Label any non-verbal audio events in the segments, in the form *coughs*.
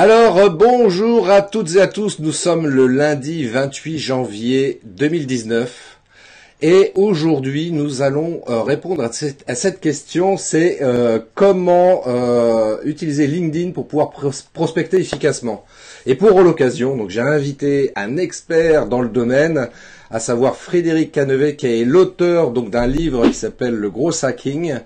Alors, euh, bonjour à toutes et à tous. Nous sommes le lundi 28 janvier 2019. Et aujourd'hui, nous allons euh, répondre à cette, question, c'est euh, comment utiliser LinkedIn pour pouvoir prospecter efficacement. Et pour l'occasion, donc j'ai invité un expert dans le domaine, à savoir Frédéric Canevet, qui est l'auteur donc d'un livre qui s'appelle Le Gros Hacking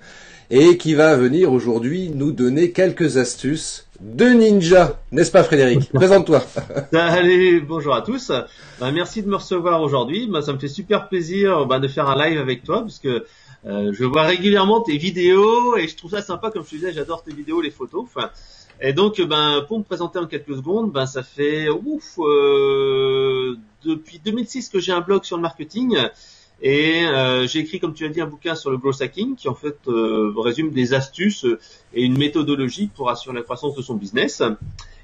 et qui va venir aujourd'hui nous donner quelques astuces de ninja, n'est-ce pas Frédéric *laughs* Présente-toi. Allez, bonjour à tous. Bah, merci de me recevoir aujourd'hui. Bah, ça me fait super plaisir bah, de faire un live avec toi parce que euh, je vois régulièrement tes vidéos et je trouve ça sympa comme je te disais, j'adore tes vidéos, les photos. et donc, ben, pour me présenter en quelques secondes, ben, ça fait ouf euh, depuis 2006 que j'ai un blog sur le marketing. Et euh, j'ai écrit, comme tu as dit, un bouquin sur le growth hacking qui en fait euh, résume des astuces et une méthodologie pour assurer la croissance de son business.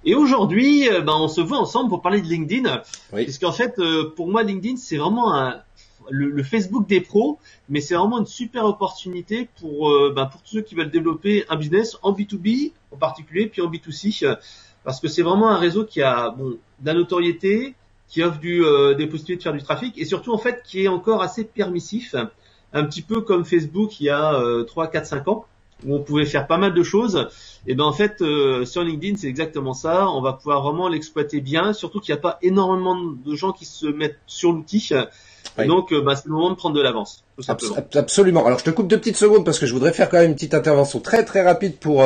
Et aujourd'hui, euh, ben, on se voit ensemble pour parler de LinkedIn, oui. puisqu'en fait, pour moi, LinkedIn, c'est vraiment un, le, Facebook des pros, mais c'est vraiment une super opportunité pour, ben, pour tous ceux qui veulent développer un business en B2B en particulier, puis en B2C, parce que c'est vraiment un réseau qui a bon, de la notoriété, qui offre du, euh, des possibilités de faire du trafic et surtout en fait qui est encore assez permissif, un petit peu comme Facebook il y a euh, 3, 4, 5 ans où on pouvait faire pas mal de choses. Et ben en fait euh, sur LinkedIn c'est exactement ça. On va pouvoir vraiment l'exploiter bien, surtout qu'il n'y a pas énormément de gens qui se mettent sur l'outil. Donc euh, bah, c'est le moment de prendre de l'avance. Absolument. Alors je te coupe deux petites secondes parce que je voudrais faire quand même une petite intervention très très rapide pour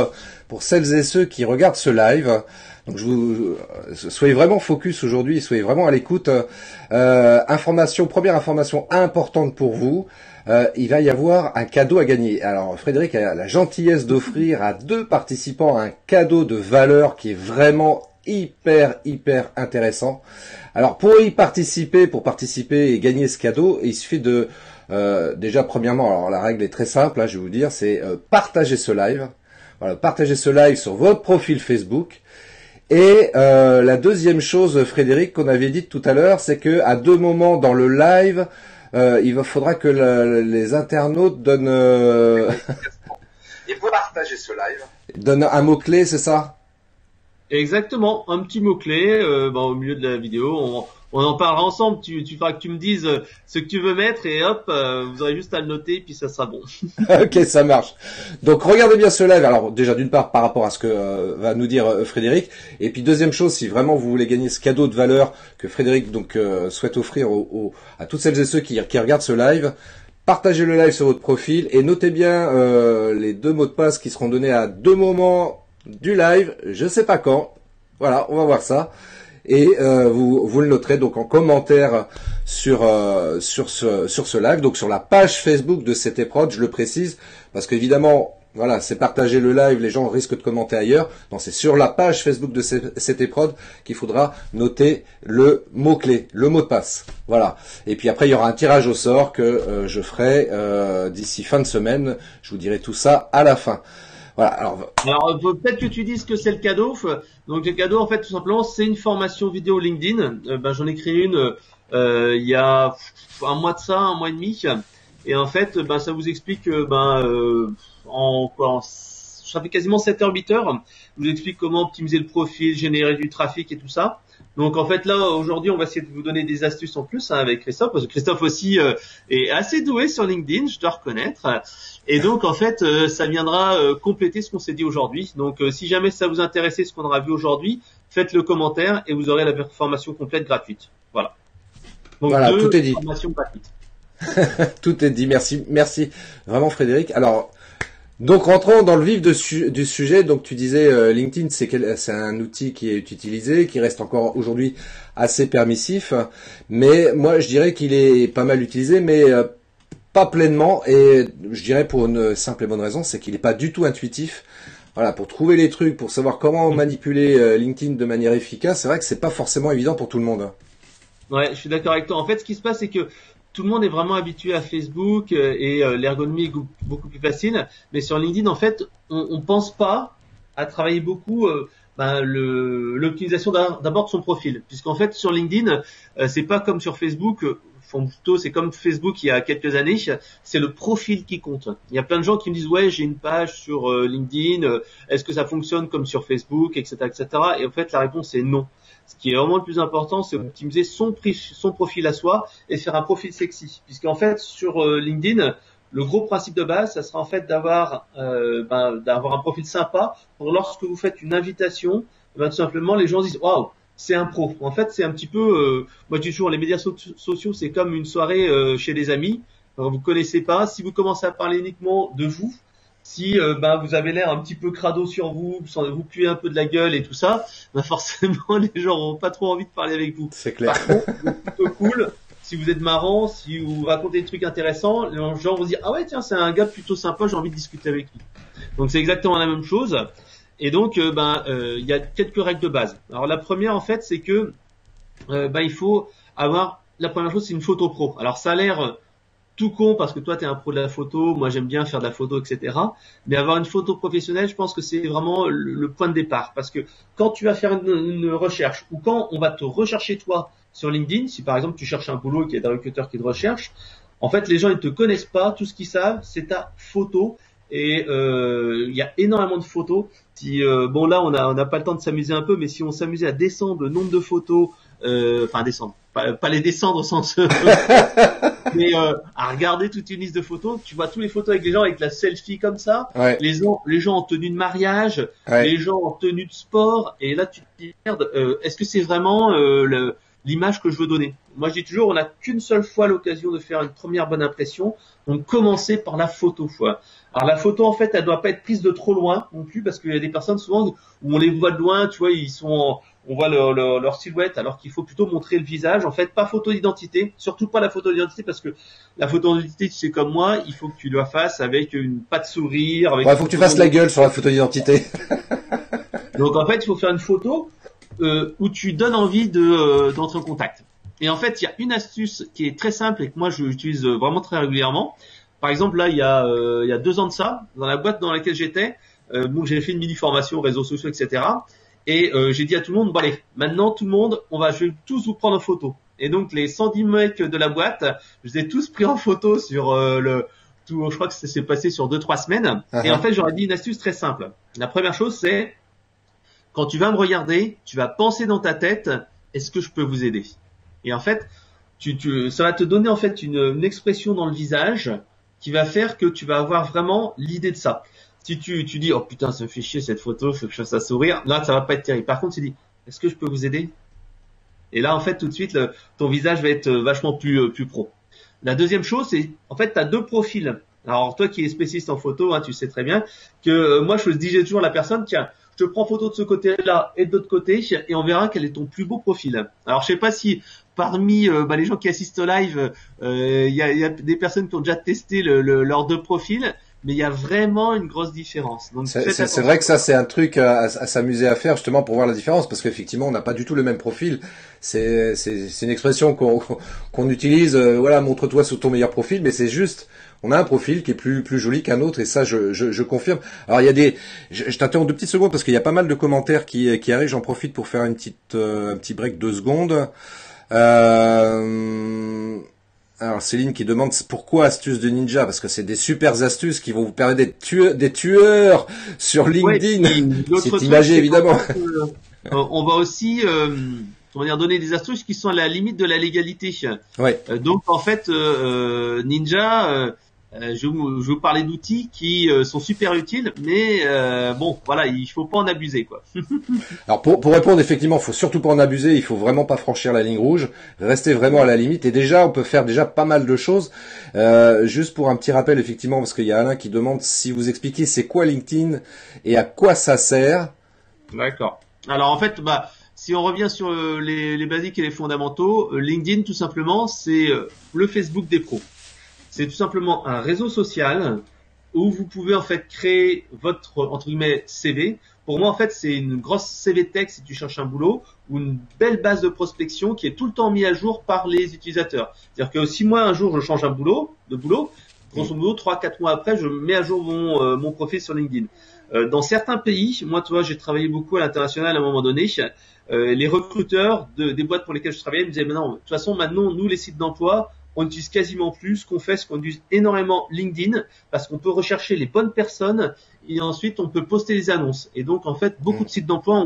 pour celles et ceux qui regardent ce live. Donc je vous soyez vraiment focus aujourd'hui, soyez vraiment à l'écoute. Euh, information, première information importante pour vous. Euh, il va y avoir un cadeau à gagner. Alors Frédéric a la gentillesse d'offrir à deux participants un cadeau de valeur qui est vraiment hyper hyper intéressant. Alors pour y participer, pour participer et gagner ce cadeau, il suffit de euh, déjà premièrement, alors la règle est très simple, hein, je vais vous dire, c'est euh, partager ce live. Voilà, partager ce live sur votre profil Facebook et euh, la deuxième chose, Frédéric, qu'on avait dit tout à l'heure, c'est que à deux moments dans le live, euh, il faudra que les internautes donnent. Euh... il faut partager ce live. *laughs* Donnent un mot clé, c'est ça? Exactement, un petit mot clé. Euh, bon, au milieu de la vidéo, on, en parlera ensemble. Tu, feras que tu me dises euh, ce que tu veux mettre et hop, euh, vous aurez juste à le noter puis ça sera bon. *laughs* ok, ça marche. Donc regardez bien ce live. Alors déjà d'une part par rapport à ce que va nous dire Frédéric, et puis deuxième chose, si vraiment vous voulez gagner ce cadeau de valeur que Frédéric donc souhaite offrir à toutes celles et ceux qui regardent ce live. Partagez le live sur votre profil et notez bien les deux mots de passe qui seront donnés à deux moments du live. Je sais pas quand. Voilà, on va voir ça et euh, vous, vous le noterez donc en commentaire sur euh, sur ce sur ce live, donc sur la page Facebook de CT Prod, je le précise parce qu'évidemment voilà, c'est partager le live, les gens risquent de commenter ailleurs. Non, c'est sur la page Facebook de CT Prod qu'il faudra noter le mot-clé, le mot de passe. Voilà. Et puis après, il y aura un tirage au sort que euh, je ferai d'ici fin de semaine. Je vous dirai tout ça à la fin. Voilà. Alors, alors peut-être que tu dises que c'est le cadeau. Donc le cadeau, en fait, tout simplement, c'est une formation vidéo LinkedIn. Euh, ben, j'en ai créé une euh, il y a un mois de ça, un mois et demi. Et en fait, ben, ça vous explique, euh, ben, euh, en quoi, ça fait quasiment 7 heures, 8 heures. Je vous explique comment optimiser le profil, générer du trafic et tout ça. Donc en fait là aujourd'hui on va essayer de vous donner des astuces en plus hein, avec Christophe parce que Christophe aussi euh, est assez doué sur LinkedIn, je dois reconnaître. Et donc en fait euh, ça viendra euh, compléter ce qu'on s'est dit aujourd'hui. Donc si jamais ça vous intéresse ce qu'on aura vu aujourd'hui, faites le commentaire et vous aurez la formation complète gratuite. Voilà. Donc voilà, tout est dit. *laughs* tout est dit. Merci, merci vraiment Frédéric. Alors donc rentrons dans le vif du sujet. Donc tu disais euh, LinkedIn, c'est un outil qui est utilisé, qui reste encore aujourd'hui assez permissif, mais moi je dirais qu'il est pas mal utilisé, mais euh, pas pleinement. Et je dirais pour une simple et bonne raison, c'est qu'il n'est pas du tout intuitif. Voilà, pour trouver les trucs, pour savoir comment manipuler euh, LinkedIn de manière efficace, c'est vrai que c'est pas forcément évident pour tout le monde. Ouais, je suis d'accord avec toi. En fait, ce qui se passe, c'est que tout le monde est vraiment habitué à Facebook euh, et euh, l'ergonomie est beaucoup plus facile. Mais sur LinkedIn, en fait, on, on pense pas à travailler beaucoup euh, ben, l'optimisation d'abord de son profil, puisqu'en fait sur LinkedIn, c'est pas comme sur Facebook. Plutôt, c'est comme Facebook il y a quelques années, c'est le profil qui compte. Il y a plein de gens qui me disent ouais j'ai une page sur euh, LinkedIn, euh, est-ce que ça fonctionne comme sur Facebook, etc., etc. Et en fait la réponse est non. Ce qui est vraiment le plus important, c'est optimiser son, son profil à soi et faire un profil sexy. Puisqu'en fait sur euh, LinkedIn, le gros principe de base, ça sera en fait d'avoir ben, d'avoir un profil sympa pour lorsque vous faites une invitation, ben, tout simplement les gens disent waouh c'est un pro. En fait, c'est un petit peu, euh, moi je dis toujours, les médias sociaux, c'est comme une soirée euh, chez des amis. Alors, vous connaissez pas. Si vous commencez à parler uniquement de vous, si euh, ben, vous avez l'air un petit peu crado sur vous, vous, vous puez un peu de la gueule et tout ça, ben forcément *laughs* les gens n'ont pas trop envie de parler avec vous. C'est clair. Par contre, plutôt cool. Si vous êtes marrant, si vous racontez des trucs intéressants, les gens vont se dire ah ouais tiens c'est un gars plutôt sympa, j'ai envie de discuter avec lui. Donc c'est exactement la même chose. Et donc, euh, ben, euh, il y a quelques règles de base. Alors la première, en fait, c'est que euh, ben, il faut avoir la première chose, c'est une photo pro. Alors ça a l'air tout con parce que toi tu es un pro de la photo, moi j'aime bien faire de la photo, etc. Mais avoir une photo professionnelle, je pense que c'est vraiment le, point de départ parce que quand tu vas faire une, recherche ou quand on va te rechercher toi sur LinkedIn, si par exemple tu cherches un boulot et qu'il y a des recruteurs qui te recherchent, en fait les gens ils te connaissent pas, tout ce qu'ils savent c'est ta photo et euh, il y a énormément de photos. Si euh, bon là on n'a on a pas le temps de s'amuser un peu, mais si on s'amusait à descendre le nombre de photos, euh, enfin descendre, pas, les descendre au sens, *laughs* mais à regarder toute une liste de photos, tu vois tous les photos avec les gens avec la selfie comme ça, les gens les gens en tenue de mariage, les gens en tenue de sport, et là tu te dis merde, est-ce que c'est vraiment le l'image que je veux donner. Moi, je dis toujours, on n'a qu'une seule fois l'occasion de faire une première bonne impression. Donc, commencez par la photo. Alors, la photo, en fait, elle doit pas être prise de trop loin non plus, parce qu'il y a des personnes souvent où on les voit de loin, tu vois, ils sont, on voit leur, leur, silhouette, alors qu'il faut plutôt montrer le visage. En fait, pas photo d'identité, surtout pas la photo d'identité, parce que la photo d'identité, tu sais comme moi, il faut que tu la fasses avec une patte sourire. Avec ouais, faut que tu fasses la gueule sur la photo d'identité. *laughs* Donc, en fait, il faut faire une photo euh, où tu donnes envie de euh, d'entrer en contact. Et en fait, il y a une astuce qui est très simple et que moi j'utilise vraiment très régulièrement. Par exemple, là, il y a euh, il y a deux ans de ça, dans la boîte dans laquelle j'étais, euh, j'ai fait une mini formation réseaux sociaux, etc. Et j'ai dit à tout le monde, bon allez, maintenant tout le monde, on va, je vais tous vous prendre en photo. Et donc les 110 mecs de la boîte, je les ai tous pris en photo sur le tout, je crois que ça s'est passé sur deux trois semaines. Et en uh-huh. fait, j'aurais dit une astuce très simple. La première chose, c'est quand tu vas me regarder, tu vas penser dans ta tête, est-ce que je peux vous aider? Et en fait, ça va te donner en fait une, expression dans le visage qui va faire que tu vas avoir vraiment l'idée de ça. Si tu, tu dis oh putain ça me fait chier cette photo, faut que je fasse un sourire, là ça va pas être terrible. Par contre tu dis est-ce que je peux vous aider? Et là en fait tout de suite ton visage va être vachement plus euh, plus pro. La deuxième chose c'est en fait tu as deux profils. Alors toi qui es spécialiste en photo, hein, tu sais très bien que euh, moi je dis toujours à la personne tiens je te prends photo de ce côté-là et de l'autre côté et on verra quel est ton plus beau profil. Alors je sais pas si parmi euh, bah, les gens qui assistent au live, euh, il y, a, des personnes qui ont déjà testé le, leurs deux profils, mais il y a vraiment une grosse différence. C'est vrai que ça c'est un truc à, s'amuser à faire justement pour voir la différence parce qu'effectivement on n'a pas du tout le même profil. C'est une expression qu'on utilise. Euh, voilà, montre-toi sous ton meilleur profil, mais c'est juste on a un profil qui est plus plus joli qu'un autre et ça je, je, je, confirme. Alors il y a des je, je t'interromps deux petites secondes parce qu'il y a pas mal de commentaires qui qui arrivent, j'en profite pour faire une petite euh, un petit break de secondes. Euh, alors Céline qui demande pourquoi astuces de ninja parce que c'est des super astuces qui vont vous permettre d'être tueurs, des tueurs sur LinkedIn. c'est imagé évidemment. Euh, on va aussi euh, on dire donner des astuces qui sont à la limite de la légalité. Ouais. donc en fait Ninja euh, je, je vous parler d'outils qui euh, sont super utiles, mais euh, bon, voilà, il faut pas en abuser, quoi. *laughs* Alors pour, pour répondre, effectivement, il faut surtout pas en abuser. Il faut vraiment pas franchir la ligne rouge, rester vraiment à la limite. Et déjà, on peut faire déjà pas mal de choses. juste pour un petit rappel, effectivement, parce qu'il y a Alain qui demande si vous expliquez c'est quoi LinkedIn et à quoi ça sert. D'accord. Alors en fait, bah si on revient sur les, les basiques et les fondamentaux, LinkedIn tout simplement, c'est le Facebook des pros. C'est tout simplement un réseau social où vous pouvez en fait créer votre entre guillemets CV. Pour moi en fait c'est une grosse CV texte si tu cherches un boulot ou une belle base de prospection qui est tout le temps mise à jour par les utilisateurs. C'est-à-dire que si moi un jour je change un boulot, de boulot, grosso modo trois quatre mois après je mets à jour mon euh, mon profil sur LinkedIn. Euh, dans certains pays, moi tu vois j'ai travaillé beaucoup à l'international à un moment donné. Euh, les recruteurs de, des boîtes pour lesquelles je travaillais me disaient mais non, de toute façon maintenant nous les sites d'emploi on utilise quasiment plus. Ce qu'on fait, c'est qu'on utilise énormément LinkedIn parce qu'on peut rechercher les bonnes personnes et ensuite on peut poster les annonces. Et donc en fait, beaucoup de sites d'emploi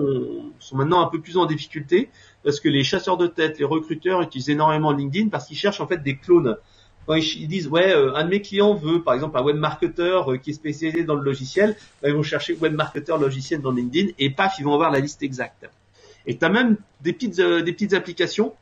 sont maintenant un peu plus en difficulté parce que les chasseurs de tête, les recruteurs utilisent énormément LinkedIn parce qu'ils cherchent en fait des clones. Quand ils disent ouais, euh, un de mes clients veut par exemple un web marketer euh, qui est spécialisé dans le logiciel, ben, ils vont chercher web marketer logiciel dans LinkedIn et paf, ils vont avoir la liste exacte. Et tu as même des petites, euh, des petites applications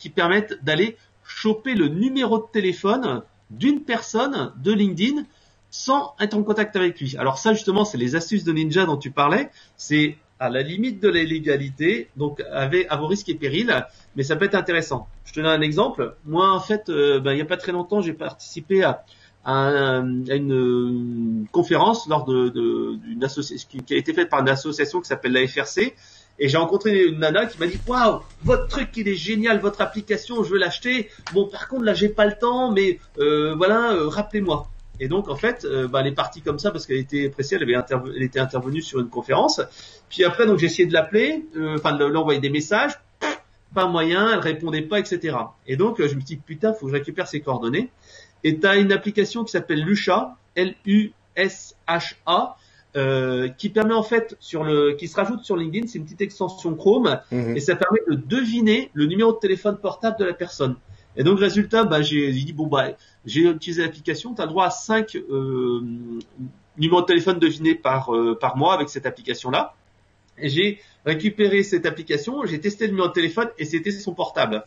qui permettent d'aller choper le numéro de téléphone d'une personne de LinkedIn sans être en contact avec lui. Alors ça justement, c'est les astuces de Ninja dont tu parlais. C'est à la limite de la légalité, donc à vos risques et périls, mais ça peut être intéressant. Je te donne un exemple. Moi, en fait, euh, ben, il n'y a pas très longtemps, j'ai participé à, à, une, conférence lors d'une association qui a été faite par une association qui s'appelle la FRC. Et j'ai rencontré une nana qui m'a dit waouh votre truc il est génial votre application je veux l'acheter bon par contre là j'ai pas le temps mais euh, voilà euh, rappelez-moi et donc en fait, euh, bah, elle est partie comme ça parce qu'elle était pressée, elle avait elle était intervenue sur une conférence. Puis après, donc j'ai essayé de l'appeler, euh, enfin de l'envoyer des messages, pas moyen, elle répondait pas, etc. Et donc euh, je me dis putain, faut que je récupère ses coordonnées. Et tu as une application qui s'appelle Lusha, L-U-S-H-A, euh, qui permet en fait sur le, qui se rajoute sur LinkedIn, c'est une petite extension Chrome, mhm. et ça permet de deviner le numéro de téléphone portable de la personne. Et donc résultat, bah, j'ai dit bon bah j'ai utilisé l'application, tu as droit à 5 euh, numéros de téléphone devinés par, euh, par mois avec cette application-là. Et j'ai récupéré cette application, j'ai testé le numéro de téléphone et c'était son portable.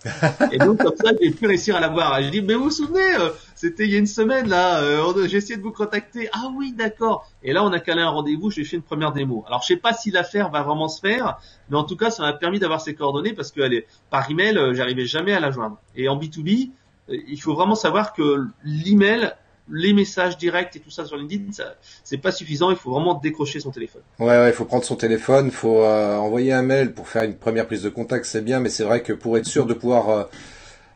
et donc comme ça, j'ai pu réussir à l'avoir. J'ai dit mais vous vous souvenez, euh, c'était il y a une semaine là, euh, j'ai essayé de vous contacter. Ah oui, d'accord. Et là, on a calé un rendez-vous, j'ai fait une première démo. Alors je sais pas si l'affaire va vraiment se faire, mais en tout cas, ça m'a permis d'avoir ses coordonnées parce que est, par email, j'arrivais jamais à la joindre. Et en B2B, il faut vraiment savoir que l'email, les messages directs et tout ça sur LinkedIn, ça, c'est pas suffisant. Il faut vraiment décrocher son téléphone. Ouais, ouais, il faut prendre son téléphone, il faut euh, envoyer un mail pour faire une première prise de contact, c'est bien, mais c'est vrai que pour être sûr de pouvoir euh,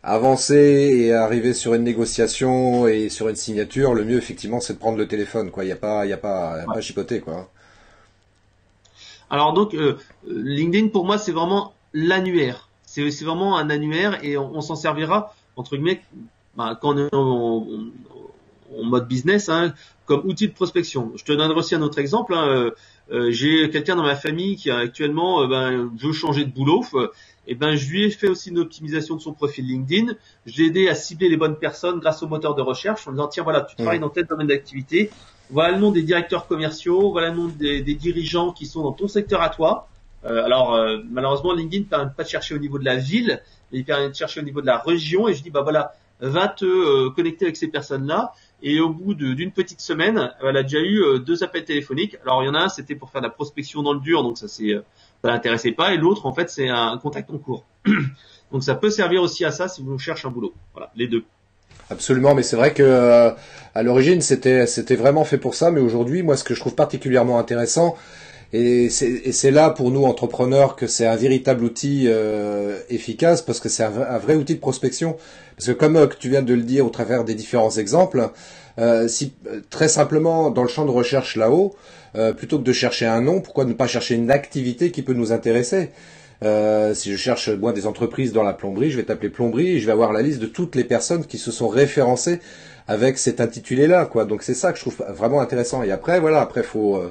avancer et arriver sur une négociation et sur une signature, le mieux effectivement, c'est de prendre le téléphone. Quoi, il y a pas, il y a pas, pas à chipoter, quoi. Alors donc, euh, LinkedIn pour moi, c'est vraiment l'annuaire. C'est, vraiment un annuaire et on s'en servira entre guillemets, bah, quand on en, mode business, hein, comme outil de prospection. Je te donnerai aussi un autre exemple. Hein, euh, euh, j'ai quelqu'un dans ma famille qui actuellement euh, ben, veut changer de boulot. et ben je lui ai fait aussi une optimisation de son profil LinkedIn. Je l'ai aidé à cibler les bonnes personnes grâce au moteur de recherche en disant tiens voilà tu travailles dans tel domaine d'activité. Voilà le nom des directeurs commerciaux, voilà le nom des, dirigeants qui sont dans ton secteur à toi. alors malheureusement LinkedIn ne permet pas de chercher au niveau de la ville, il permet de chercher au niveau de la région et je dis bah voilà, va te euh, connecter avec ces personnes-là. Et au bout d'une petite semaine, elle a déjà eu euh, deux appels téléphoniques. Alors il y en a un, c'était pour faire de la prospection dans le dur, donc ça c'est euh, ça l'intéressait pas. Et l'autre, en fait, c'est un contact en cours. *clears throat* donc ça peut servir aussi à ça si vous cherchez un boulot. Voilà, les deux. Absolument, mais c'est vrai que à l'origine c'était vraiment fait pour ça, mais aujourd'hui, moi, ce que je trouve particulièrement intéressant, et c'est là pour nous entrepreneurs que c'est un véritable outil euh, efficace parce que c'est un, vrai outil de prospection. Parce que comme euh, tu viens de le dire au travers des différents exemples, euh, si très simplement dans le champ de recherche là-haut, plutôt que de chercher un nom, pourquoi ne pas chercher une activité qui peut nous intéresser? Si je cherche moi des entreprises dans la plomberie, je vais t'appeler plomberie et je vais avoir la liste de toutes les personnes qui se sont référencées avec cet intitulé-là, quoi. Donc c'est ça que je trouve vraiment intéressant. Et après, voilà, après faut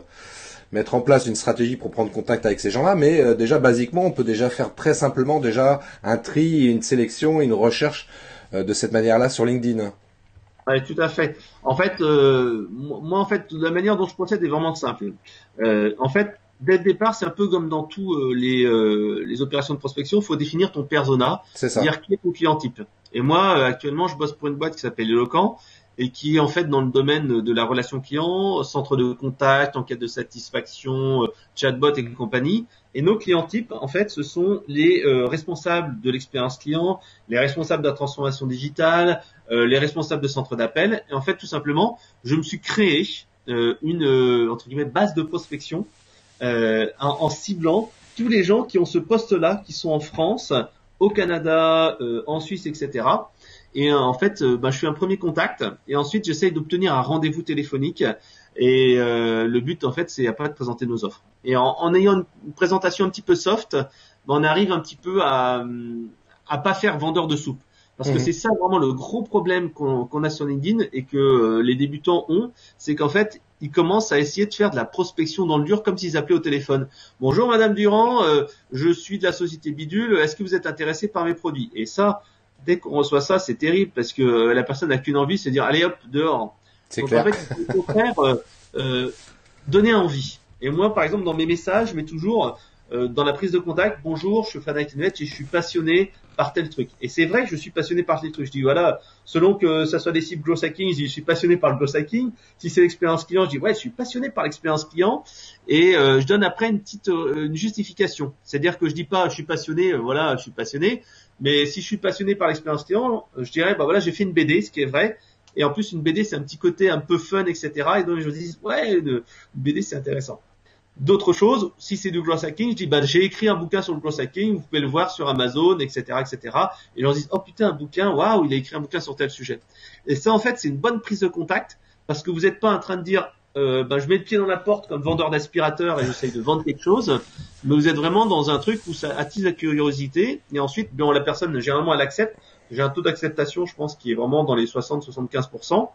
mettre en place une stratégie pour prendre contact avec ces gens-là, mais euh, déjà basiquement, on peut déjà faire très simplement déjà un tri, une sélection, une recherche euh, de cette manière-là sur LinkedIn. Oui, tout à fait. En fait, euh, moi, en fait, la manière dont je procède est vraiment simple. en fait, dès le départ, c'est un peu comme dans tous les, les opérations de prospection, il faut définir ton persona, c'est-à-dire qui est ton client type. Et moi, actuellement, je bosse pour une boîte qui s'appelle Eloquent, et qui est en fait dans le domaine de la relation client, centre de contact, enquête de satisfaction, euh, chatbot et compagnie. Et nos clients types, en fait, ce sont les euh, responsables de l'expérience client, les responsables de la transformation digitale, euh, les responsables de centre d'appel. Et en fait, tout simplement, je me suis créé une entre guillemets base de prospection en, ciblant tous les gens qui ont ce poste-là, qui sont en France, au Canada, en Suisse, etc. Et euh, en fait, euh, bah, je fais un premier contact et ensuite j'essaye d'obtenir un rendez-vous téléphonique. Et euh, le but, en fait, c'est après de présenter nos offres. Et en, en ayant une présentation un petit peu soft, bah, on arrive un petit peu à à pas faire vendeur de soupe. Parce que Mhm. c'est ça vraiment le gros problème qu'on qu'on a sur LinkedIn et que euh, les débutants ont, c'est qu'en fait, ils commencent à essayer de faire de la prospection dans le dur comme s'ils appelaient au téléphone. Bonjour Madame Durand, euh, je suis de la société Bidule, est-ce que vous êtes intéressé par mes produits? Et ça, dès qu'on reçoit ça, c'est terrible parce que la personne n'a qu'une envie, c'est de dire allez hop, dehors. C'est Donc clair. en fait, il faut au contraire euh, euh, donner envie. Et moi, par exemple, dans mes messages, je mets toujours euh, dans la prise de contact, bonjour, je suis fan Internet et je suis passionné par tel truc. Et c'est vrai que je suis passionné par tel truc. Je dis voilà, selon que ça soit des cibles growth hacking, je dis je suis passionné par le growth hacking. Si c'est l'expérience client, je dis ouais, je suis passionné par l'expérience client. Et euh, je donne après une petite euh, une justification. C'est-à-dire que je dis pas je suis passionné, euh, voilà, je suis passionné. Mais si je suis passionné par l'expérience client, je dirais bah voilà, j'ai fait une BD, ce qui est vrai. Et en plus, une BD, c'est un petit côté un peu fun, etc. Et donc, je me dis, ouais, une BD, c'est intéressant. D'autres choses, si c'est du growth hacking, je dis, bah, j'ai écrit un bouquin sur le growth hacking, vous pouvez le voir sur Amazon, etc., etc. Et gens disent, oh putain, un bouquin, waouh, il a écrit un bouquin sur tel sujet. Et ça, en fait, c'est une bonne prise de contact parce que vous n'êtes pas en train de dire, euh, bah, je mets le pied dans la porte comme vendeur d'aspirateur et j'essaye de vendre quelque chose, mais vous êtes vraiment dans un truc où ça attise la curiosité et ensuite, bien, la personne, généralement, elle accepte. J'ai un taux d'acceptation, je pense, qui est vraiment dans les 60-75%.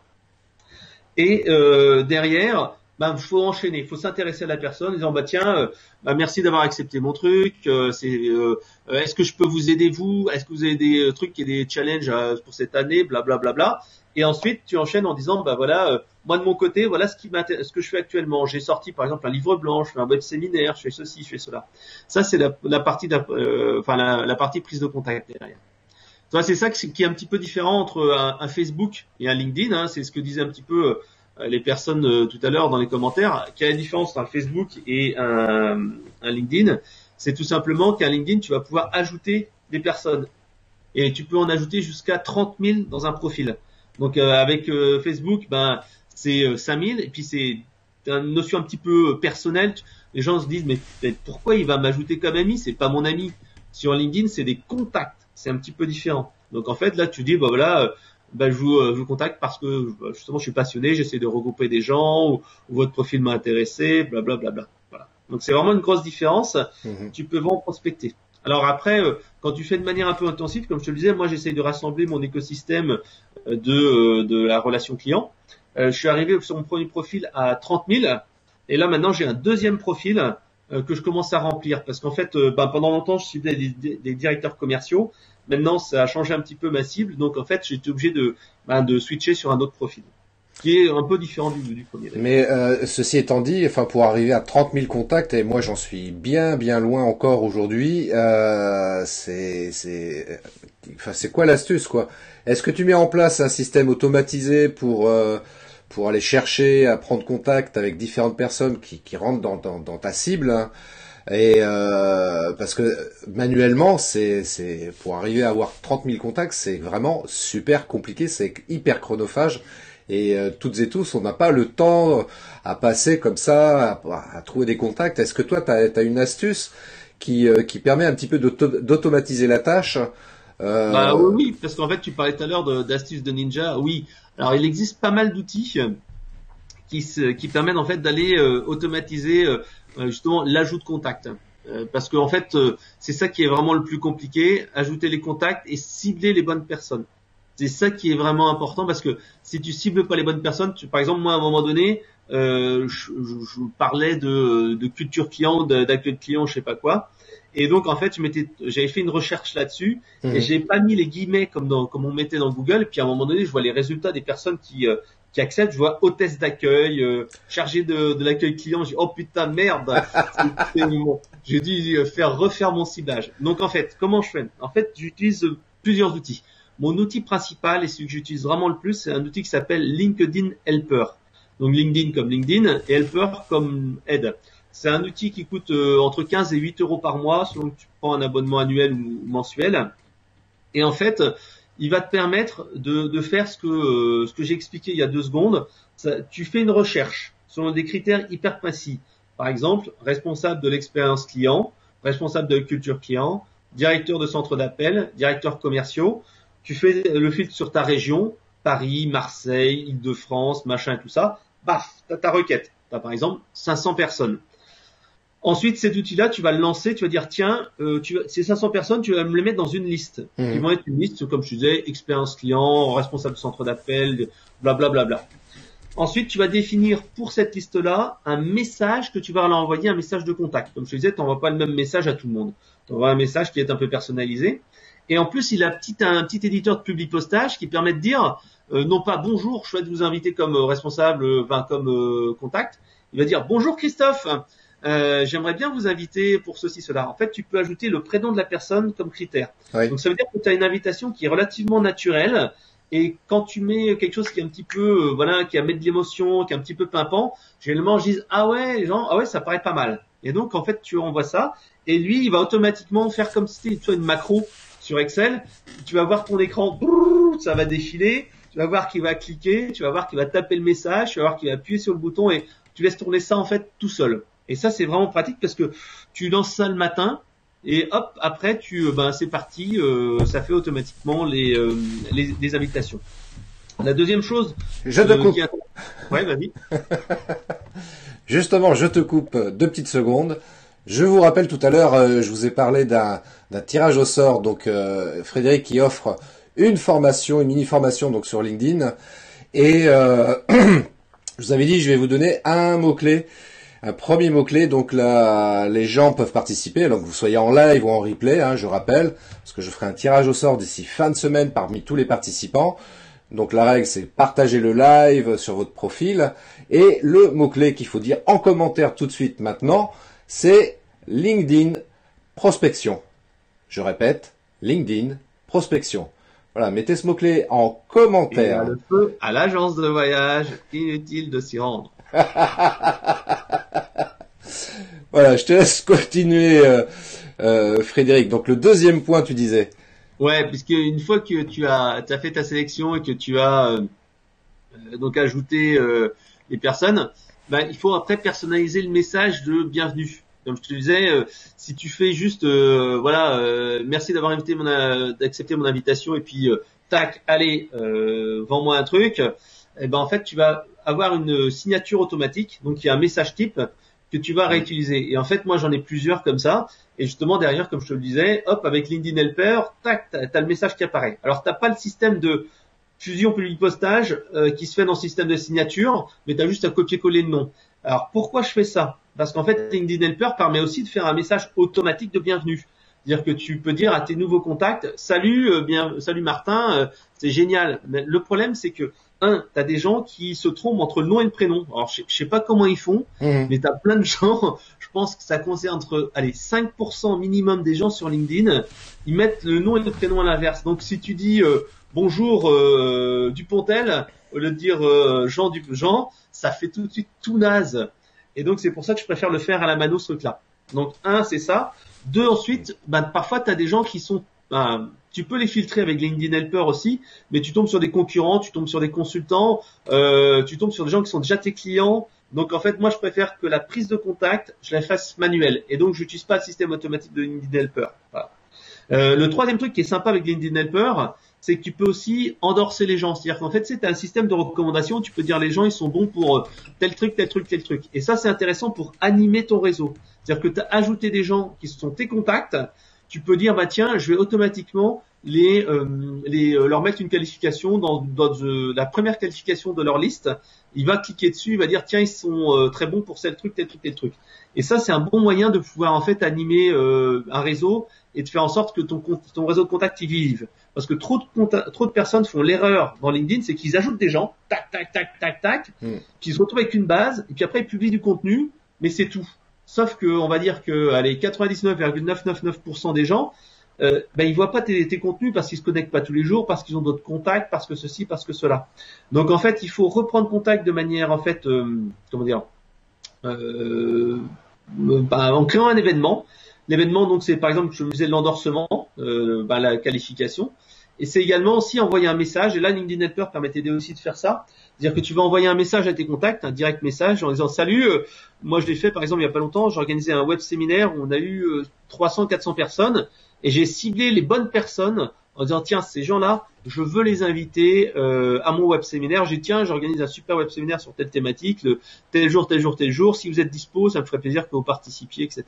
Et euh, derrière, ben faut enchaîner, faut s'intéresser à la personne en disant bah tiens, euh, bah, merci d'avoir accepté mon truc. euh, c'est euh, euh, est-ce que je peux vous aider vous? Est-ce que vous avez des trucs et des challenges pour cette année? Blablabla. Bla, bla, bla. Et ensuite tu enchaînes en disant bah voilà, moi de mon côté voilà ce qui ce que je fais actuellement. J'ai sorti par exemple un livre blanc, je fais un web séminaire, je fais ceci, je fais cela. Ça c'est la, la partie, enfin la, la partie prise de contact derrière. C'est ça qui est un petit peu différent entre un, Facebook et un LinkedIn. Hein, c'est ce que disaient un petit peu les personnes euh, tout à l'heure dans les commentaires. Quelle est la différence entre un Facebook et un, LinkedIn? C'est tout simplement qu'un LinkedIn, tu vas pouvoir ajouter des personnes. Et tu peux en ajouter jusqu'à 30 000 dans un profil. Donc euh, avec euh, Facebook, ben c'est euh, 5 000 et puis c'est une notion un petit peu personnelle. Les gens se disent mais pourquoi il va m'ajouter comme ami? C'est pas mon ami. Sur LinkedIn, c'est des contacts. C'est un petit peu différent. Donc en fait là, tu dis bah voilà, bah, je, vous, euh, je vous contacte parce que bah, justement je suis passionné, j'essaie de regrouper des gens ou, ou votre profil m'a intéressé, blablabla. Bla, bla, bla. Voilà. Donc c'est vraiment une grosse différence. Mhm. Tu peux vraiment prospecter. Alors après, euh, quand tu fais de manière un peu intensive, comme je te le disais, moi j'essaie de rassembler mon écosystème euh, de, de la relation client. Je suis arrivé sur mon premier profil à 30 000 et là maintenant j'ai un deuxième profil que je commence à remplir parce qu'en fait ben, pendant longtemps je suivais des, des- des directeurs commerciaux. Maintenant ça a changé un petit peu ma cible. Donc en fait j'étais obligé de, ben, switcher sur un autre profil qui est un peu différent du, premier. Mais euh, ceci étant dit, enfin pour arriver à 30 000 contacts, et moi j'en suis bien bien loin encore aujourd'hui, euh, c'est quoi l'astuce quoi? Est-ce que tu mets en place un système automatisé pour euh, aller chercher à prendre contact avec différentes personnes qui rentrent dans ta cible hein? Et euh, parce que manuellement, c'est c'est pour arriver à avoir 30 000 contacts, c'est vraiment super compliqué, c'est hyper chronophage. Et euh, toutes et tous, on n'a pas le temps à passer comme ça, à, trouver des contacts. Est-ce que toi, tu as, une astuce qui, euh, qui permet un petit peu d'auto- d'automatiser la tâche euh, Bah oui, parce qu'en fait, tu parlais tout à l'heure d'astuces de, ninja. Oui, alors il existe pas mal d'outils euh, qui, qui permettent en fait d'aller euh, automatiser euh, euh, justement l'ajout de contacts. Euh, parce qu'en fait, euh, c'est ça qui est vraiment le plus compliqué, ajouter les contacts et cibler les bonnes personnes. C'est ça qui est vraiment important parce que si tu cibles pas les bonnes personnes, tu, par exemple moi à un moment donné, euh, je, je- je parlais de, de culture client, de- d'accueil client, je sais pas quoi, et donc en fait j'avais fait une recherche là-dessus Mhm. et j'ai pas mis les guillemets comme dans, comme on mettait dans Google. Puis à un moment donné, je vois les résultats des personnes qui euh, qui acceptent. Je vois hôtesse d'accueil, euh, chargée de, de l'accueil client. Je dis oh putain merde. *laughs* J'ai dû euh, faire refaire mon ciblage. Donc en fait, comment je fais? En fait, j'utilise euh, plusieurs outils. Mon outil principal et celui que j'utilise vraiment le plus, c'est un outil qui s'appelle LinkedIn Helper. Donc LinkedIn comme LinkedIn et Helper comme aide. C'est un outil qui coûte euh, entre 15 et 8 euros par mois selon que tu prends un abonnement annuel ou mensuel. Et en fait, il va te permettre de, faire ce que, euh, ce que j'ai expliqué il y a deux secondes. Tu fais une recherche selon des critères hyper précis. Par exemple, responsable de l'expérience client, responsable de la culture client, directeur de centre d'appel, directeur commerciaux. Tu fais le filtre sur ta région, Paris, Marseille, Île-de-France, machin tout ça. Baf, t'as ta requête. T'as par exemple 500 personnes. Ensuite, cet outil-là, tu vas le lancer, tu vas dire tiens, euh, tu, ces 500 personnes, tu vas me les mettre dans une liste. Mhm. Ils vont être une liste, comme je disais, expérience client, responsable centre d'appel, blablabla. Bla, bla, bla. Ensuite, tu vas définir pour cette liste-là un message que tu vas leur envoyer, un message de contact. Comme je te disais, tu n'envoies pas le même message à tout le monde. Tu envoies un message qui est un peu personnalisé. Et en plus, il a petit, un petit éditeur de public postage qui permet de dire euh, non pas bonjour, je souhaite vous inviter comme euh, responsable, euh, enfin comme euh, contact. Il va dire bonjour Christophe, euh, j'aimerais bien vous inviter pour ceci, cela. En fait, tu peux ajouter le prénom de la personne comme critère. Oui. Donc ça veut dire que tu as une invitation qui est relativement naturelle. Et quand tu mets quelque chose qui est un petit peu, euh, voilà, qui met de l'émotion, qui est un petit peu pimpant, généralement, je dis ah ouais, les gens, ah ouais, ça paraît pas mal. Et donc en fait, tu envoies ça, et lui, il va automatiquement faire comme si c'était une macro sur Excel. Tu vas voir ton écran, brrr, ça va défiler. Tu vas voir qu'il va cliquer, tu vas voir qu'il va taper le message, tu vas voir qu'il va appuyer sur le bouton et tu laisses tourner ça en fait tout seul. Et ça, c'est vraiment pratique parce que tu lances ça le matin et hop, après, tu, euh, ben, c'est parti, euh, ça fait automatiquement les, euh, les, les invitations. La deuxième chose. Je te coupe. a- Ouais, vas-y. *laughs* Justement, je te coupe deux petites secondes. Je vous rappelle tout à l'heure, euh, je vous ai parlé d'un d'un tirage au sort. Donc euh, Frédéric qui offre une formation, une mini formation donc sur LinkedIn. Et euh, *clears throat* je vous avais dit, je vais vous donner un mot clé, un premier mot clé. Donc là, les gens peuvent participer. Donc que vous soyez en live ou en replay, hein, je rappelle, parce que je ferai un tirage au sort d'ici fin de semaine parmi tous les participants. Donc la règle, c'est partager le live sur votre profil. Et le mot-clé qu'il faut dire en commentaire tout de suite maintenant, c'est LinkedIn prospection. Je répète, LinkedIn prospection. Voilà, mettez ce mot-clé en commentaire. à le feu à l'agence de voyage, inutile de s'y rendre. *laughs* Voilà, je te laisse continuer, euh, euh, Frédéric. Donc le deuxième point, tu disais. Ouais, puisque une fois que tu as, fait ta sélection et que tu as euh, donc ajouté les personnes, ben, il faut après personnaliser le message de bienvenue. Comme je te disais, si tu fais juste, voilà, merci d'avoir invité mon, invitation et puis tac, allez, vends-moi un truc, et ben en fait tu vas avoir une signature automatique, donc il y a un message type que tu vas réutiliser. Et en fait, moi j'en ai plusieurs comme ça. Et justement derrière, comme je te le disais, hop, avec LinkedIn Helper, tac, t'as as le message qui apparaît. Alors t'as pas le système de fusion public postage euh, qui se fait dans le système de signature, mais tu as juste à copier-coller le nom. Alors pourquoi je fais ça? Parce qu'en fait, LinkedIn Helper permet aussi de faire un message automatique de bienvenue. C'est-à-dire que tu peux dire à tes nouveaux contacts, salut, euh, bien, salut Martin, euh, c'est génial. Mais le problème, c'est que un, tu as des gens qui se trompent entre le nom et le prénom. Alors je, je sais pas comment ils font, Mhm. mais tu as plein de gens, *laughs* je pense que ça concerne entre allez, 5% minimum des gens sur LinkedIn, ils mettent le nom et le prénom à l'inverse. Donc si tu dis euh, bonjour euh, Dupontel, au lieu de dire euh, Jean du Jean, ça fait tout de suite tout naze. Et donc c'est pour ça que je préfère le faire à la mano ce truc-là. Donc un, c'est ça. Deux, ensuite, ben, parfois tu as des gens qui sont ben, tu peux les filtrer avec LinkedIn Helper aussi, mais tu tombes sur des concurrents, tu tombes sur des consultants, euh, tu tombes sur des gens qui sont déjà tes clients. Donc en fait, moi je préfère que la prise de contact, je la fasse manuelle. Et donc je n'utilise pas le système automatique de LinkedIn Helper. Voilà. Euh, le troisième truc qui est sympa avec LinkedIn Helper, c'est que tu peux aussi endorser les gens. C'est-à-dire qu'en fait, c'est un système de recommandation. Tu peux dire les gens, ils sont bons pour euh, tel truc, tel truc, tel truc. Et ça, c'est intéressant pour animer ton réseau. C'est-à-dire que tu as ajouté des gens qui sont tes contacts. Tu peux dire, bah tiens, je vais automatiquement les, euh, les euh, leur mettre une qualification dans, dans euh, la première qualification de leur liste. Il va cliquer dessus, il va dire tiens ils sont euh, très bons pour tel truc, tel truc, tel truc. Et ça c'est un bon moyen de pouvoir en fait animer euh, un réseau et de faire en sorte que ton ton réseau de contact y vive. Parce que trop de trop de personnes font l'erreur dans LinkedIn, c'est qu'ils ajoutent des gens, tac tac tac tac tac, Mm. qui se retrouvent avec une base et puis après ils publient du contenu, mais c'est tout. Sauf que on va dire que allez 99,999% des gens euh, ben ils voient pas tes, contenus parce qu'ils se connectent pas tous les jours, parce qu'ils ont d'autres contacts, parce que ceci, parce que cela. Donc en fait, il faut reprendre contact de manière en fait, euh, comment dire, euh, euh, ben, en créant un événement. L'événement donc c'est par exemple, je me disais l'endorsement, euh, ben, la qualification, et c'est également aussi envoyer un message. Et là, LinkedIn Helper permet d'aider aussi de faire ça. C'est-à-dire que tu vas envoyer un message à tes contacts, un direct message en disant salut. euh, moi, je l'ai fait par exemple il y a pas longtemps. J'ai organisé un web séminaire où on a eu euh, 300-400 personnes et j'ai ciblé les bonnes personnes en disant tiens ces gens-là, je veux les inviter euh, à mon web séminaire. J'ai tiens j'organise un super web séminaire sur telle thématique, le tel jour tel jour tel jour. Si vous êtes dispo, ça me ferait plaisir que vous participiez, etc.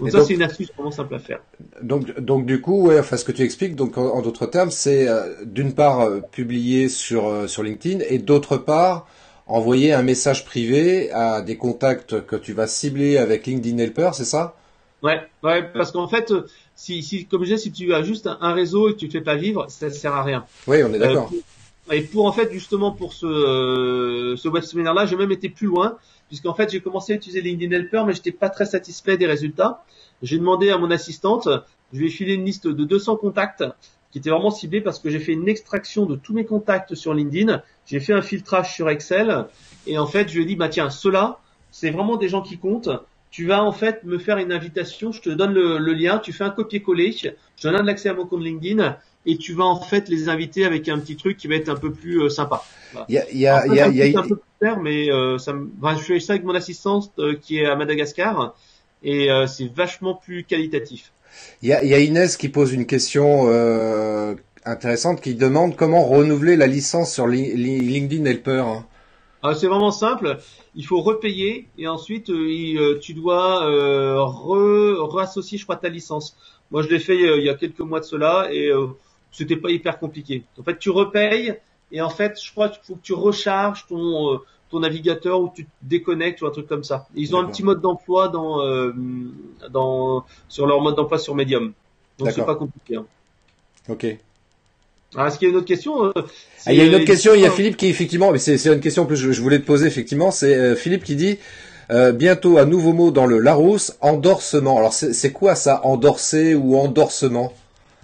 Donc Et ça c'est une astuce vraiment simple à faire. Donc, donc du coup, ouais, enfin, ce que tu expliques, donc en, en d'autres termes, c'est euh, d'une part euh, publier sur euh, sur LinkedIn et d'autre part envoyer un message privé à des contacts que tu vas cibler avec LinkedIn Helper, c'est ça? Ouais, ouais, parce qu'en fait, si, si, comme je disais, si tu as juste un, un réseau et que tu ne fais pas vivre, ça sert à rien. Oui, on est d'accord. Pour- et pour en fait justement pour ce euh, ce web séminaire là, j'ai même été plus loin puisqu'en fait j'ai commencé à utiliser LinkedIn Helper mais j'étais pas très satisfait des résultats. J'ai demandé à mon assistante, je lui ai filé une liste de 200 contacts qui étaient vraiment ciblés parce que j'ai fait une extraction de tous mes contacts sur LinkedIn, j'ai fait un filtrage sur Excel et en fait je lui ai dit bah tiens ceux-là c'est vraiment des gens qui comptent. Tu vas en fait me faire une invitation, je te donne le, le lien, tu fais un copier-coller, je te donne l'accès à mon compte LinkedIn et tu vas en fait les inviter avec un petit truc qui va être un peu plus euh, sympa. Il y a, il y a, il y a, y a- un peu plus mais euh, ça me... enfin, je fais ça avec mon assistante euh, qui est à Madagascar et euh, c'est vachement plus qualitatif. il y a- il y a Inès qui pose une question euh, intéressante qui demande comment renouveler la licence sur Li- Li- LinkedIn Helper. hein. Alors, c'est vraiment simple. Il faut repayer et ensuite il- tu dois euh, re, reassocier, je crois, ta licence. Moi, je l'ai fait il y a quelques mois de cela et euh, c'était pas hyper compliqué. En fait, tu repayes et en fait, je crois qu'il faut que tu recharges ton euh, ton navigateur ou tu te déconnectes ou un truc comme ça. Ils ont un petit mode d'emploi dans euh, dans sur leur mode d'emploi sur Medium. Donc c'est pas compliqué. hein. Ok. Alors, est-ce qu'il y a une autre question euh, Ah, il y a une autre question, il y a Ah, Philippe qui effectivement, mais c'est c'est une question plus je, je voulais te poser effectivement, c'est Philippe qui dit euh, bientôt un nouveau mot dans le Larousse, endorsement. Alors c'est c'est quoi ça, endorser ou endorsement?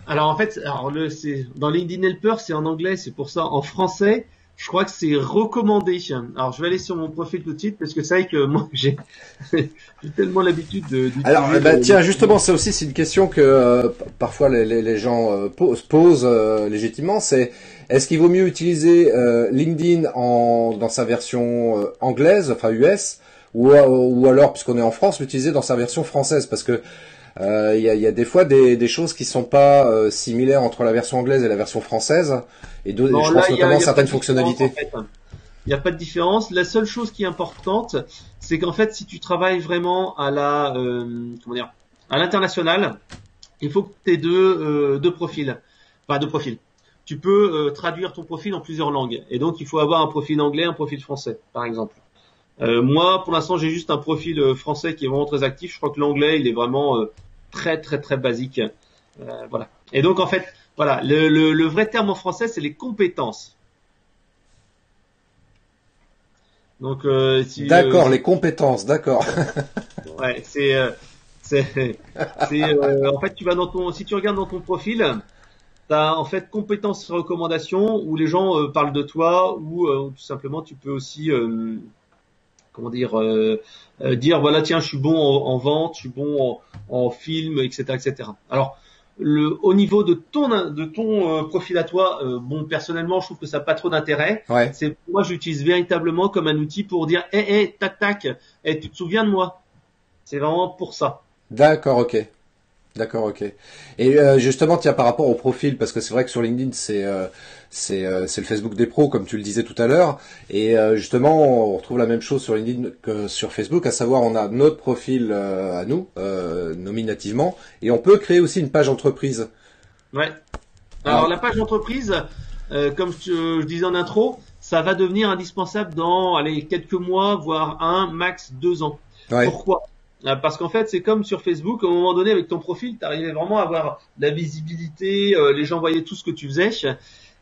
Alors en fait, alors le, c'est dans LinkedIn Helper, c'est en anglais, c'est pour ça. En français, je crois que c'est recommandé. Alors je vais aller sur mon profil tout de suite parce que c'est vrai que moi *laughs* j'ai j'ai tellement l'habitude de. Alors le- tiens, justement, ça aussi c'est une question que euh, parfois les, les, les gens euh, po- se posent euh, légitimement, c'est est-ce qu'il vaut mieux utiliser euh, LinkedIn en, dans sa version euh, anglaise, enfin US, ou, euh, ou alors, puisqu'on est en France, l'utiliser dans sa version française, parce que euh, il y, a, y a des fois des, des choses qui sont pas euh, similaires entre la version anglaise et la version française, et d'autres- Non, je là, pense a- notamment a certaines de fonctionnalités. en fait. Il n'y a pas de différence. La seule chose qui est importante, c'est qu'en fait, si tu travailles vraiment à la, euh, comment dire, à l'international, il faut que tu aies deux, euh, deux profils. Enfin, deux profils. Tu peux euh, traduire ton profil en plusieurs langues. Et donc, il faut avoir un profil anglais, un profil français, par exemple. Euh, moi, pour l'instant, j'ai juste un profil euh, français qui est vraiment très actif. Je crois que l'anglais, il est vraiment euh, très, très, très basique. Euh, voilà. Et donc, en fait, voilà, le, le, le vrai terme en français, c'est les compétences. Donc, si, D'accord, les compétences, d'accord. *laughs* Ouais, c'est, c'est, c'est, en fait, tu vas dans ton, si tu regardes dans ton profil, t'as en fait compétences recommandations où les gens euh, parlent de toi ou euh, tout simplement tu peux aussi, euh, comment dire, euh, euh, dire voilà tiens je suis bon en, en vente, je suis bon en, en film, etc., etc. Alors le, au niveau de ton, de ton euh, profil à toi, euh, bon personnellement je trouve que ça n'a pas trop d'intérêt. Ouais. C'est moi j'utilise véritablement comme un outil pour dire hé hé tac tac, hey, tu te souviens de moi? C'est vraiment pour ça. D'accord, ok. D'accord, ok. Et euh, justement, tiens, par rapport au profil, parce que c'est vrai que sur LinkedIn, c'est euh, c'est euh, c'est le Facebook des pros, comme tu le disais tout à l'heure. Et euh, justement, on retrouve la même chose sur LinkedIn que sur Facebook, à savoir, on a notre profil euh, à nous, euh, nominativement, et on peut créer aussi une page entreprise. Ouais. Alors Ah. la page d'entreprise, euh, comme je, je disais en intro, ça va devenir indispensable dans allez, quelques mois, voire un, max deux ans. Ouais. Pourquoi? Parce qu'en fait, c'est comme sur Facebook, à un moment donné, avec ton profil, tu arrivais vraiment à avoir la visibilité, euh, les gens voyaient tout ce que tu faisais.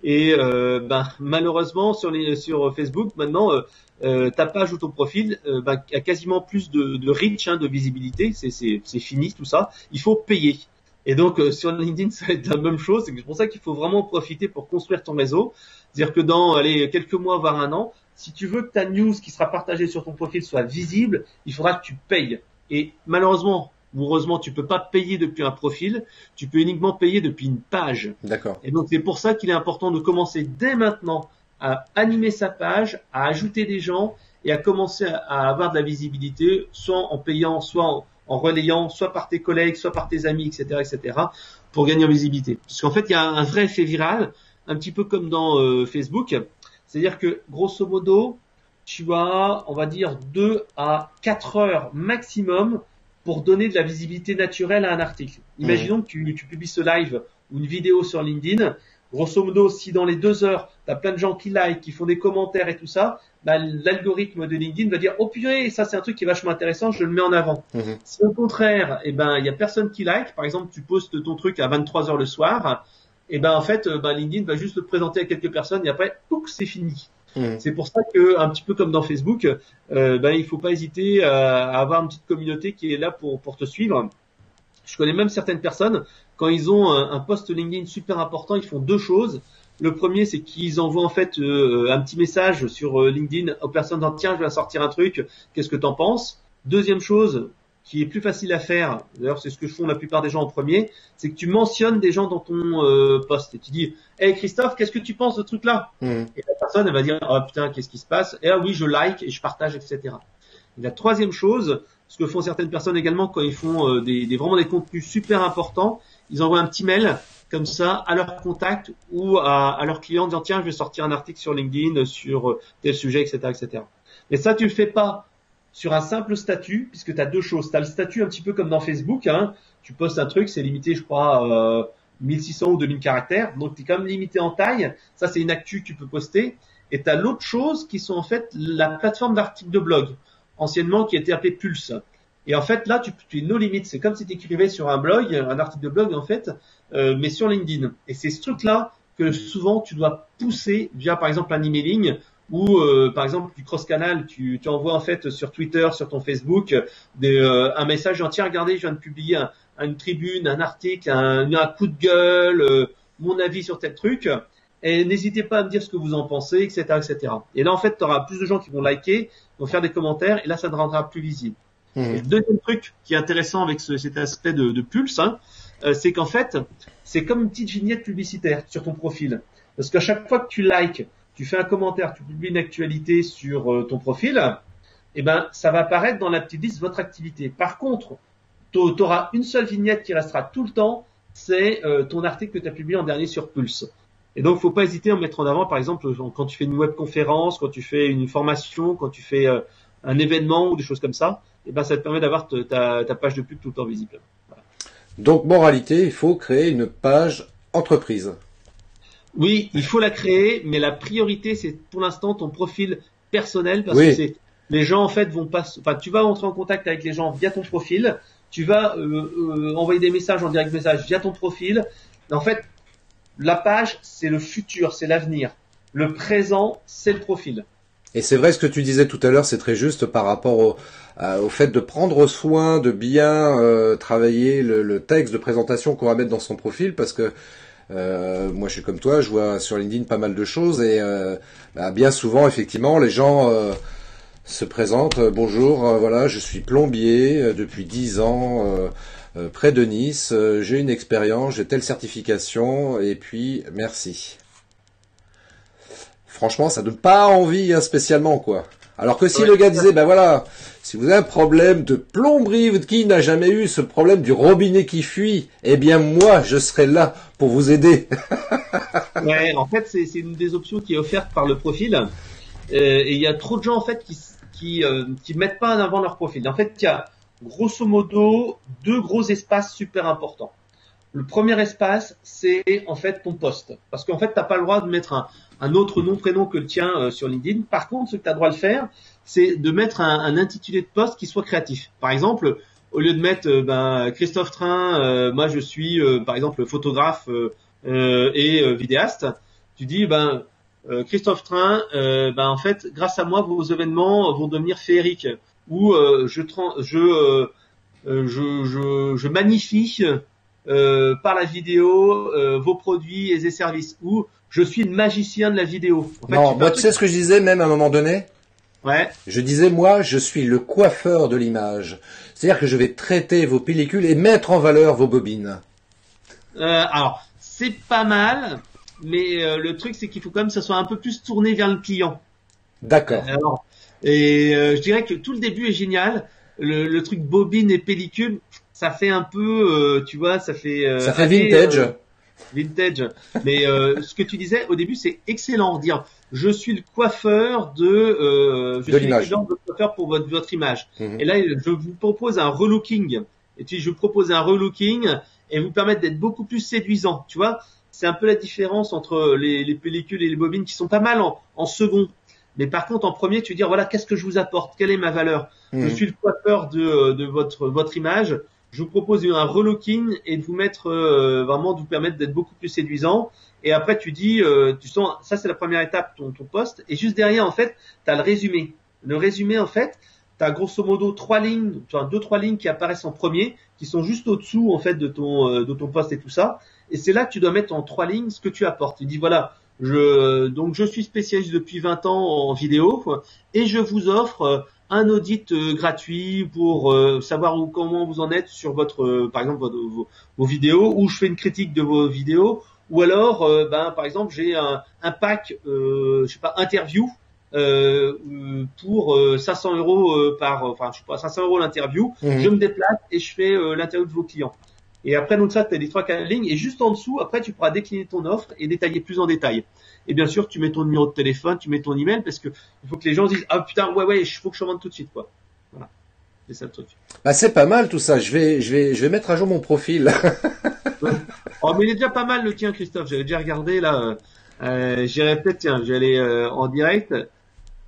Et euh, ben, malheureusement, sur, les, sur Facebook, maintenant, euh, euh, ta page ou ton profil euh, ben, a quasiment plus de, de reach, hein, de visibilité. C'est- fini tout ça. Il faut payer. Et donc euh, sur LinkedIn, *laughs* ça va être la même chose. C'est pour ça qu'il faut vraiment profiter pour construire ton réseau. C'est-à-dire que dans allez, quelques mois, voire un an, si tu veux que ta news qui sera partagée sur ton profil soit visible, il faudra que tu payes. Et malheureusement, ou heureusement, tu peux pas payer depuis un profil. Tu peux uniquement payer depuis une page. D'accord. Et donc c'est pour ça qu'il est important de commencer dès maintenant à animer sa page, à ajouter des gens et à commencer à- avoir de la visibilité, soit en payant, soit en, en relayant, soit par tes collègues, soit par tes amis, etc., etc., pour gagner en visibilité. Puisqu'en fait, il y a un vrai effet viral, un petit peu comme dans euh, Facebook. C'est-à-dire que, grosso modo, tu as, on va dire, 2 à 4 heures maximum pour donner de la visibilité naturelle à un article. Imaginons que tu, tu publies ce live ou une vidéo sur LinkedIn. Grosso modo, si dans les deux heures, tu as plein de gens qui like, qui font des commentaires et tout ça, bah, l'algorithme de LinkedIn va dire oh purée ça c'est un truc qui est vachement intéressant je le mets en avant Mhm. si au contraire eh ben il y a personne qui like par exemple tu postes ton truc à 23 heures le soir et ben en fait euh, ben, LinkedIn va juste le présenter à quelques personnes et après c'est fini Mhm. c'est pour ça que un petit peu comme dans Facebook euh, ben il faut pas hésiter à, avoir une petite communauté qui est là pour pour te suivre. Je connais même certaines personnes quand ils ont un, un post LinkedIn super important ils font deux choses. Le premier, c'est qu'ils envoient en fait euh, un petit message sur euh, LinkedIn aux personnes disant tiens, je vais sortir un truc, qu'est-ce que t'en penses? Deuxième chose, qui est plus facile à faire, d'ailleurs c'est ce que font la plupart des gens en premier, c'est que tu mentionnes des gens dans ton euh, post et tu dis hey Christophe, qu'est-ce que tu penses de ce truc-là? Mhm. Et la personne elle va dire oh putain, qu'est-ce qui se passe? Et ah oui, je like et je partage, etc. Et la troisième chose, ce que font certaines personnes également quand ils font euh, des, des- vraiment des contenus super importants, ils envoient un petit mail comme ça à leur contact ou à, à leurs clients en disant tiens je vais sortir un article sur LinkedIn sur euh, tel sujet etc etc. Mais ça tu le fais pas sur un simple statut puisque tu as deux choses. Tu as le statut un petit peu comme dans Facebook. Hein. Tu postes un truc, c'est limité je crois euh, 1600 ou 2000 caractères. Donc tu es quand même limité en taille. Ça c'est une actu que tu peux poster. Et tu as l'autre chose qui sont en fait la plateforme d'articles de blog anciennement qui était appelée Pulse. Et en fait, là, tu, tu es no limite. C'est comme si tu écrivais sur un blog, un article de blog, en fait, euh, mais sur LinkedIn. Et c'est ce truc-là que souvent tu dois pousser via, par exemple, un emailing ou, euh, par exemple, du cross-canal. Tu, tu envoies en fait sur Twitter, sur ton Facebook, des, euh, un message en tiens, regardez, je viens de publier un, une tribune, un article, un, un coup de gueule, euh, mon avis sur tel truc. Et n'hésitez pas à me dire ce que vous en pensez, etc., etc. Et là, en fait, tu auras plus de gens qui vont liker, vont faire des commentaires, et là, ça te rendra plus visible. Et Mhm. le deuxième truc qui est intéressant avec ce- cet aspect de, de pulse, hein, euh, c'est qu'en fait, c'est comme une petite vignette publicitaire sur ton profil. Parce qu'à chaque fois que tu likes, tu fais un commentaire, tu publies une actualité sur euh, ton profil, eh ben, ça va apparaître dans la petite liste votre activité. Par contre, tu auras une seule vignette qui restera tout le temps, c'est euh, ton article que tu as publié en dernier sur Pulse. Et donc, faut pas hésiter à en mettre en avant, par exemple, quand tu fais une webconférence, quand tu fais une formation, quand tu fais euh, un événement ou des choses comme ça, et ben ça te permet d'avoir ta page de pub tout le temps visible. Donc, moralité, il faut créer une page entreprise. Oui, il faut la créer, mais la priorité c'est pour l'instant ton profil personnel parce Oui. que c'est les gens en fait vont pas, enfin tu vas entrer en contact avec les gens via ton profil, tu vas euh, euh, envoyer des messages en direct message via ton profil. En fait, la page c'est le futur, c'est l'avenir. Le présent c'est le profil. Et c'est vrai ce que tu disais tout à l'heure, c'est très juste par rapport au, à- au fait de prendre soin de bien euh, travailler le, le texte de présentation qu'on va mettre dans son profil, parce que euh, moi je suis comme toi, je vois sur LinkedIn pas mal de choses et euh, bah, bien souvent effectivement les gens euh, se présentent. bonjour, voilà, je suis plombier depuis 10 ans. près de Nice, j'ai une expérience, j'ai telle certification, et puis merci. Franchement, ça donne pas envie hein, spécialement, quoi. Alors que si Ouais. le gars disait, ben voilà, si vous avez un problème de plomberie, qui n'a jamais eu ce problème du robinet qui fuit, eh bien moi, je serai là pour vous aider. *laughs* Ouais, en fait, c'est une des options qui est offerte par le profil. Euh, et il y a trop de gens en fait qui qui euh, qui mettent pas en avant leur profil. En fait, il y a grosso modo deux gros espaces super importants. Le premier espace, c'est en fait ton poste, parce qu'en fait, t'as pas le droit de mettre un, un autre nom prénom que le tien euh, sur LinkedIn. Par contre, ce que tu as le droit de faire, c'est de mettre un, un intitulé de poste qui soit créatif. Par exemple, au lieu de mettre euh, ben, Christophe Train, euh, moi je suis euh, par exemple photographe euh, euh, et euh, vidéaste, tu dis ben euh, Christophe Train, euh, ben en fait grâce à moi vos événements vont devenir féeriques ou euh, je, je, je je je magnifie euh, par la vidéo euh, vos produits et services ou je suis le magicien de la vidéo. En fait, non, tu sais ce que je disais même à un moment donné? Ouais. Je disais, moi, je suis le coiffeur de l'image. C'est-à-dire que je vais traiter vos pellicules et mettre en valeur vos bobines. Euh, alors, c'est pas mal, mais euh, le truc, c'est qu'il faut quand même que ça soit un peu plus tourné vers le client. D'accord. Alors, et euh, je dirais que tout le début est génial. Le, le truc bobine et pellicule, ça fait un peu, euh, tu vois, ça fait. euh, Ça fait vintage. Euh, vintage. Mais euh, ce que tu disais au début, c'est excellent. Dire, je suis le coiffeur de, euh, je De suis votre coiffeur pour votre, votre image. Mhm. Et là, je vous propose un relooking. Et puis, je vous propose un relooking et vous permettre d'être beaucoup plus séduisant. Tu vois, c'est un peu la différence entre les, les pellicules et les bobines qui sont pas mal en, en second. Mais par contre, en premier, tu veux dire, voilà, qu'est-ce que je vous apporte? Quelle est ma valeur? Je Mhm. suis le coiffeur de, de votre, votre image. Je vous propose un relooking et de vous mettre euh, vraiment de vous permettre d'être beaucoup plus séduisant. Et après, tu dis, euh, tu sens, ça c'est la première étape, ton, ton poste. Et juste derrière, en fait, tu as le résumé. Le résumé, en fait, tu as grosso modo trois lignes, enfin deux trois lignes qui apparaissent en premier, qui sont juste au-dessous en fait de ton euh, de ton poste et tout ça. Et c'est là que tu dois mettre en trois lignes ce que tu apportes. Tu dis voilà, je donc je suis spécialiste depuis 20 ans en vidéo et je vous offre euh, un audit euh, gratuit pour euh, savoir où, comment vous en êtes sur votre euh, par exemple votre- vos, vos vidéos ou je fais une critique de vos vidéos ou alors ben par exemple j'ai un, un pack euh, je sais pas interview euh, pour euh, 500 euros euh, par enfin je sais pas 500 euros l'interview Mhm. je me déplace et je fais l'interview de vos clients. Et après, donc ça, tu as les trois quatre lignes. Et juste en dessous, après, tu pourras décliner ton offre et détailler plus en détail. Et bien sûr, tu mets ton numéro de téléphone, tu mets ton email, parce que il faut que les gens disent, ah putain, ouais, ouais, il faut que je commande tout de suite, quoi. Voilà. C'est ça le truc. Bah, c'est pas mal tout ça. Je vais, je vais, je vais mettre à jour mon profil. *laughs* Oh, mais il est déjà pas mal le tien, Christophe. J'avais déjà regardé, là. Euh, J'irai peut-être, tiens, je vais aller euh, en direct.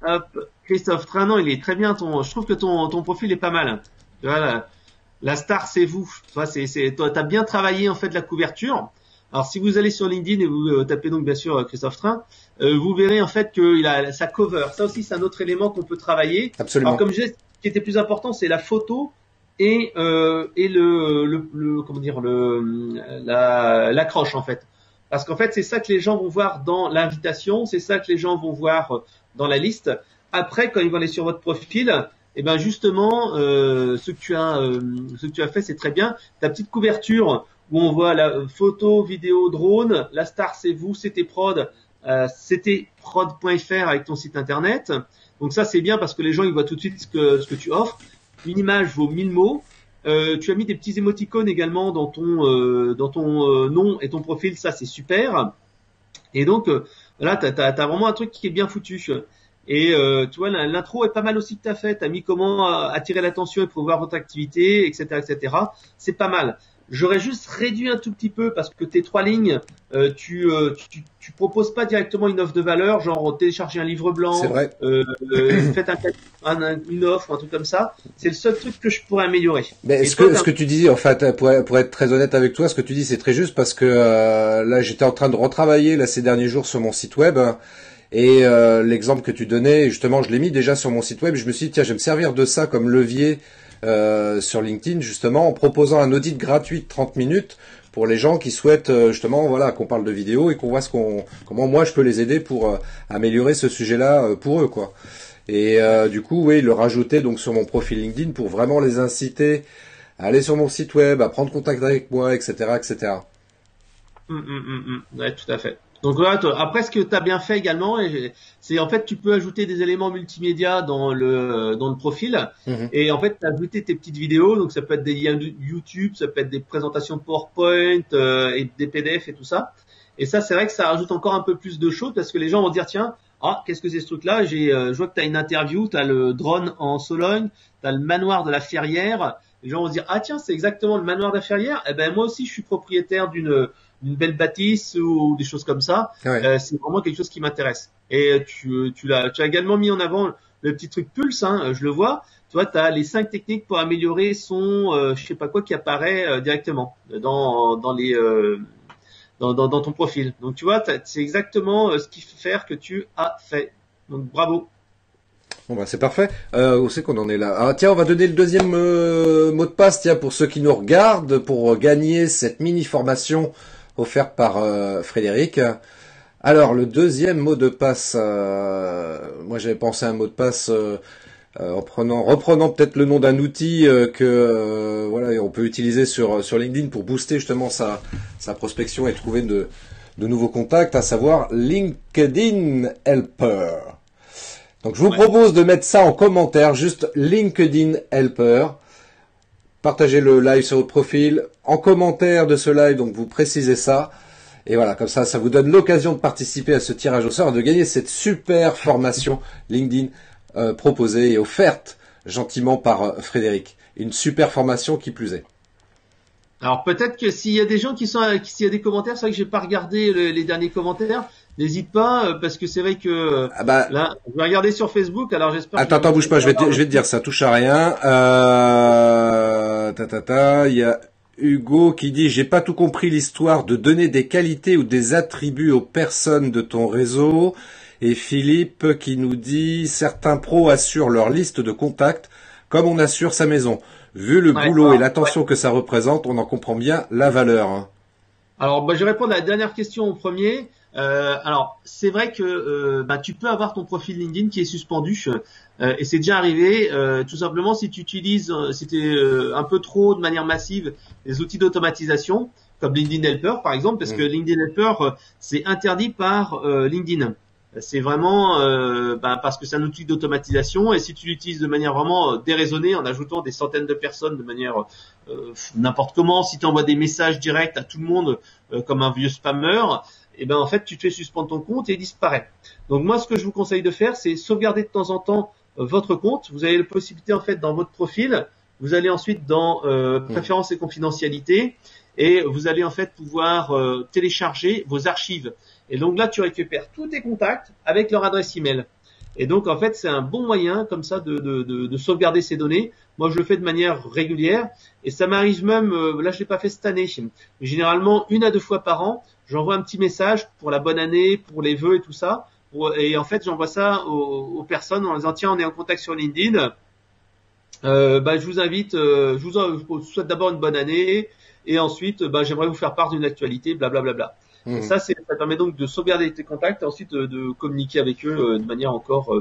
Hop. Christophe Tranan, il est très bien ton, je trouve que ton, ton profil est pas mal. Tu vois, la, la star, c'est vous. Tu vois, c'est, c'est, toi, t'as bien travaillé, en fait, la couverture. Alors, si vous allez sur LinkedIn et vous euh, tapez donc, bien sûr, euh, Christophe Train, euh, vous verrez, en fait, qu'il a sa cover. Ça aussi, c'est un autre élément qu'on peut travailler. Absolument. Alors comme je disais, ce qui était plus important, c'est la photo et euh, et le, le, le- comment dire le la l'accroche en fait. Parce qu'en fait, c'est ça que les gens vont voir dans l'invitation, c'est ça que les gens vont voir dans la liste. Après, quand ils vont aller sur votre profil, et ben justement, euh, ce que tu as euh, ce que tu as fait, c'est très bien. Ta petite couverture où on voit la photo, vidéo, drone, la star c'est vous, c'était prod, euh, c'était prod.fr avec ton site internet. Donc ça c'est bien parce que les gens ils voient tout de suite ce que tu offres. Une image vaut 1000 mots. Euh, tu as mis des petits émoticônes également dans ton euh, euh, nom et ton profil, ça c'est super. Et donc là t'as as, vraiment un truc qui est bien foutu. Et tu vois l'intro est pas mal aussi que t'as fait. T'as mis comment attirer l'attention et promouvoir votre activité, etc., etc. C'est pas mal. J'aurais juste réduit un tout petit peu parce que tes trois lignes, euh, tu, euh, tu tu proposes pas directement une offre de valeur, genre télécharger un livre blanc, vrai. euh, euh, *coughs* faites un, un- un- une offre, un truc comme ça. C'est le seul truc que je pourrais améliorer. Mais Et ce toi, que, ce que tu dis, en fait, pour, pour être très honnête avec toi, ce que tu dis, c'est très juste parce que euh, là, j'étais en train de retravailler là ces derniers jours sur mon site web. Et euh, l'exemple que tu donnais, justement, je l'ai mis déjà sur mon site web. Je me suis dit, tiens, je vais me servir de ça comme levier euh, sur LinkedIn, justement, en proposant un audit gratuit de 30 minutes pour les gens qui souhaitent, euh, justement, voilà, qu'on parle de vidéo et qu'on voit ce qu'on, comment moi je peux les aider pour euh, améliorer ce sujet-là euh, pour eux, quoi. Et du coup, oui, le rajouter donc sur mon profil LinkedIn pour vraiment les inciter à aller sur mon site web, à prendre contact avec moi, etc., etc. Hum, hum, hum. Ouais, tout à fait. Donc là, toi, après, ce que tu as bien fait également, c'est en fait, tu peux ajouter des éléments multimédia dans le dans le profil, Mhm. et en fait, tu as ajouté tes petites vidéos. Donc ça peut être des liens YouTube, ça peut être des présentations PowerPoint euh, et des PDF et tout ça. Et ça, c'est vrai que ça rajoute encore un peu plus de choses parce que les gens vont dire tiens, ah, qu'est-ce que c'est ce truc-là? J'ai, euh, je vois que tu as une interview, tu as le drone en Sologne, tu as le manoir de la Ferrière. Les gens vont se dire ah tiens, c'est exactement le manoir Ferrière. Eh ben moi aussi, je suis propriétaire d'une d'une belle bâtisse ou des choses comme ça. Ouais. Euh, c'est vraiment quelque chose qui m'intéresse. Et tu, tu l'as, tu as également mis en avant le petit truc Pulse, hein, je le vois. Tu vois, tu as les cinq techniques pour améliorer son, euh, je sais pas quoi, qui apparaît euh, directement dans dans les euh, dans, dans, dans ton profil. Donc tu vois, c'est exactement euh, ce qu'il faut faire que tu as fait. Donc bravo. Bon bah c'est parfait. Euh, où c'est qu'on en est là? Ah tiens, on va donner le deuxième euh, mot de passe, tiens, pour ceux qui nous regardent, pour gagner cette mini formation offerte par euh, Frédéric. Alors le deuxième mot de passe, euh, moi j'avais pensé à un mot de passe euh, euh, en prenant, reprenant peut-être le nom d'un outil euh, que euh, voilà on peut utiliser sur sur LinkedIn pour booster justement sa sa prospection et trouver de de nouveaux contacts, à savoir LinkedIn Helper. Donc je vous Ouais. propose de mettre ça en commentaire, juste LinkedIn Helper. partagez le live sur votre profil. En commentaire de ce live, donc vous précisez ça. Et voilà, comme ça, ça vous donne l'occasion de participer à ce tirage au sort et de gagner cette super formation LinkedIn euh, proposée et offerte gentiment par euh, Frédéric. Une super formation qui plus est. Alors peut-être que s'il y a des gens qui sont, s'il y a des commentaires, c'est vrai que j'ai pas regardé les derniers commentaires. N'hésite pas euh, parce que c'est vrai que ah bah, là, je vais regarder sur Facebook. Alors j'espère. Attends, attends, bouge pas. Je vais, te, je vais te dire, ça touche à rien. Euh, ta, ta, ta, il y a Hugo qui dit j'ai pas tout compris l'histoire de donner des qualités ou des attributs aux personnes de ton réseau. Et Philippe qui nous dit certains pros assurent leur liste de contacts comme on assure sa maison. Vu le boulot et l'attention que ça représente, on en comprend bien la valeur. Hein. Alors, bah, je vais répondre à la dernière question au premier. Euh, alors, c'est vrai que euh, bah, tu peux avoir ton profil LinkedIn qui est suspendu, euh, et c'est déjà arrivé. tout simplement, si tu utilises, c'était un peu trop de manière massive les outils d'automatisation, comme LinkedIn Helper par exemple, parce mm. que LinkedIn Helper c'est interdit par LinkedIn. C'est vraiment bah, parce que c'est un outil d'automatisation et si tu l'utilises de manière vraiment déraisonnée en ajoutant des centaines de personnes de manière n'importe comment, si tu envoies des messages directs à tout le monde comme un vieux spammer, et eh ben en fait tu te fais suspendre ton compte et il disparaît. Donc moi ce que je vous conseille de faire c'est sauvegarder de temps en temps euh, votre compte. Vous avez la possibilité en fait dans votre profil, vous allez ensuite dans euh, mmh. préférences et confidentialité et vous allez en fait pouvoir euh, télécharger vos archives. Et donc là tu récupères tous tes contacts avec leur adresse email. Et donc en fait c'est un bon moyen comme ça de, de, de, de, sauvegarder ces données. Moi je le fais de manière régulière et ça m'arrive même, là je l'ai pas fait cette année, mais généralement une à deux fois par an, j'envoie un petit message pour la bonne année, pour les vœux et tout ça. Et en fait, j'envoie ça aux, personnes en disant tiens, on est en contact sur LinkedIn. Euh, bah, je vous invite, euh, je, vous, souhaite d'abord une bonne année et ensuite, bah, j'aimerais vous faire part d'une actualité, blablabla. Mmh. Ça, ça permet donc de sauvegarder tes contacts et ensuite euh, de, communiquer avec eux euh, de manière encore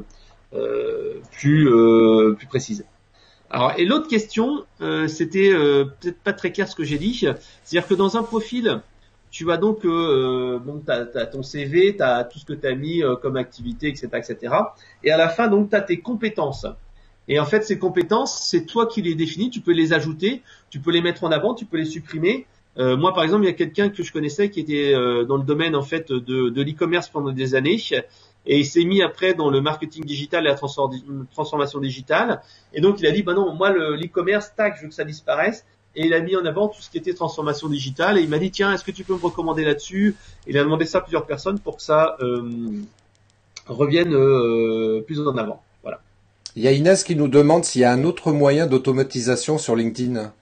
euh, plus plus précise. Alors, et l'autre question, c'était peut-être pas très clair ce que j'ai dit, c'est-à-dire que dans un profil, tu vas donc, euh, bon, t'as, as ton CV, tu as tout ce que tu as mis euh, comme activité, etc., etc. Et à la fin, donc, tu as tes compétences. Et en fait, ces compétences, c'est toi qui les définis. Tu peux les ajouter, tu peux les mettre en avant, tu peux les supprimer. Euh, moi, par exemple, il y a quelqu'un que je connaissais qui était euh, dans le domaine en fait de, de l'e-commerce pendant des années, et il s'est mis après dans le marketing digital et la transformation digitale. Et donc, il a dit, bah non, moi, le, l'e-commerce, tac, je veux que ça disparaisse et il a mis en avant tout ce qui était transformation digitale et il m'a dit tiens est-ce que tu peux me recommander là-dessus? Il a demandé ça à plusieurs personnes pour que ça euh, revienne euh, plus en avant. Voilà. Il y a Inès qui nous demande s'il y a un autre moyen d'automatisation sur LinkedIn.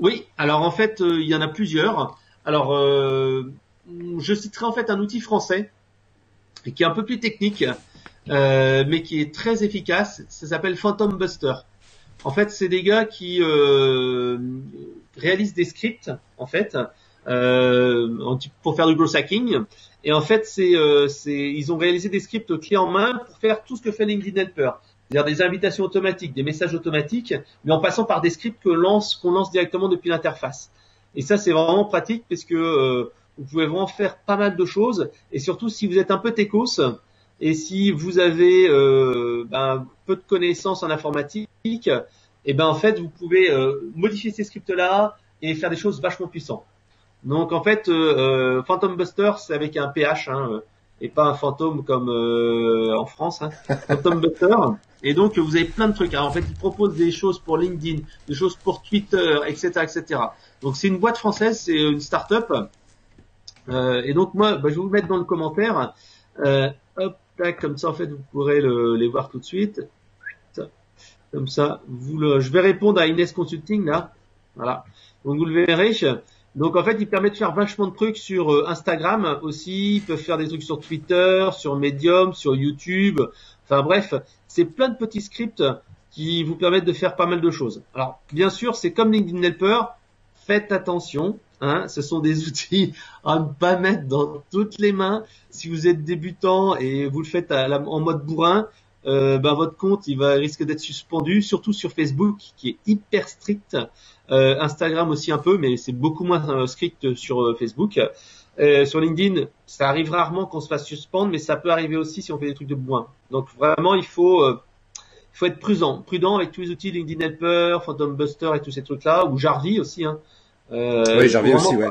Oui, alors en fait euh, il y en a plusieurs. Alors je citerai en fait un outil français qui est un peu plus technique mais qui est très efficace. Ça s'appelle Phantom Buster. En fait, c'est des gars qui euh, réalisent des scripts, en fait, euh, pour faire du growth hacking. Et en fait, c'est, euh, ils ont réalisé des scripts clés en main pour faire tout ce que fait LinkedIn Helper. C'est-à-dire des invitations automatiques, des messages automatiques, mais en passant par des scripts que lance, qu'on lance directement depuis l'interface. Et ça, c'est vraiment pratique parce que euh, vous pouvez vraiment faire pas mal de choses. Et surtout, si vous êtes un peu techos, et si vous avez euh, ben, peu de connaissances en informatique, et eh ben en fait vous pouvez euh, modifier ces scripts-là et faire des choses vachement puissantes. Donc en fait, euh, euh Phantom Buster c'est avec un PH hein, et pas un fantôme comme en France. Hein. *laughs* Phantom Buster. Et donc vous avez plein de trucs. Alors, en fait, il propose des choses pour LinkedIn, des choses pour Twitter, etc., etc. Donc c'est une boîte française, c'est une start-up. et donc moi, bah, je vais vous mettre dans le commentaire. Hop, comme ça en fait vous pourrez les voir tout de suite. Comme ça, vous le, je vais répondre à Inès Consulting là. Voilà. Donc vous le verrez. Donc en fait, il permet de faire vachement de trucs sur euh, Instagram aussi. Ils peuvent faire des trucs sur Twitter, sur Medium, sur YouTube. Enfin bref, c'est plein de petits scripts qui vous permettent de faire pas mal de choses. Alors bien sûr, c'est comme LinkedIn Helper. Faites attention. Hein, ce sont des *laughs* outils à ne pas mettre dans toutes les mains. Si vous êtes débutant et vous le faites en mode bourrin, euh, ben votre compte il va risque d'être suspendu, surtout sur Facebook qui est hyper strict. Euh, Instagram aussi un peu, mais c'est beaucoup moins euh, strict sur Facebook. sur LinkedIn, ça arrive rarement qu'on se fasse suspendre, mais ça peut arriver aussi si on fait des trucs de bourrin. Donc vraiment, il faut faut être prudent, prudent avec tous les outils LinkedIn Helper, Phantom Buster et tous ces trucs-là, ou Jarvis aussi. Hein. Euh, oui, Jarvis aussi, ouais.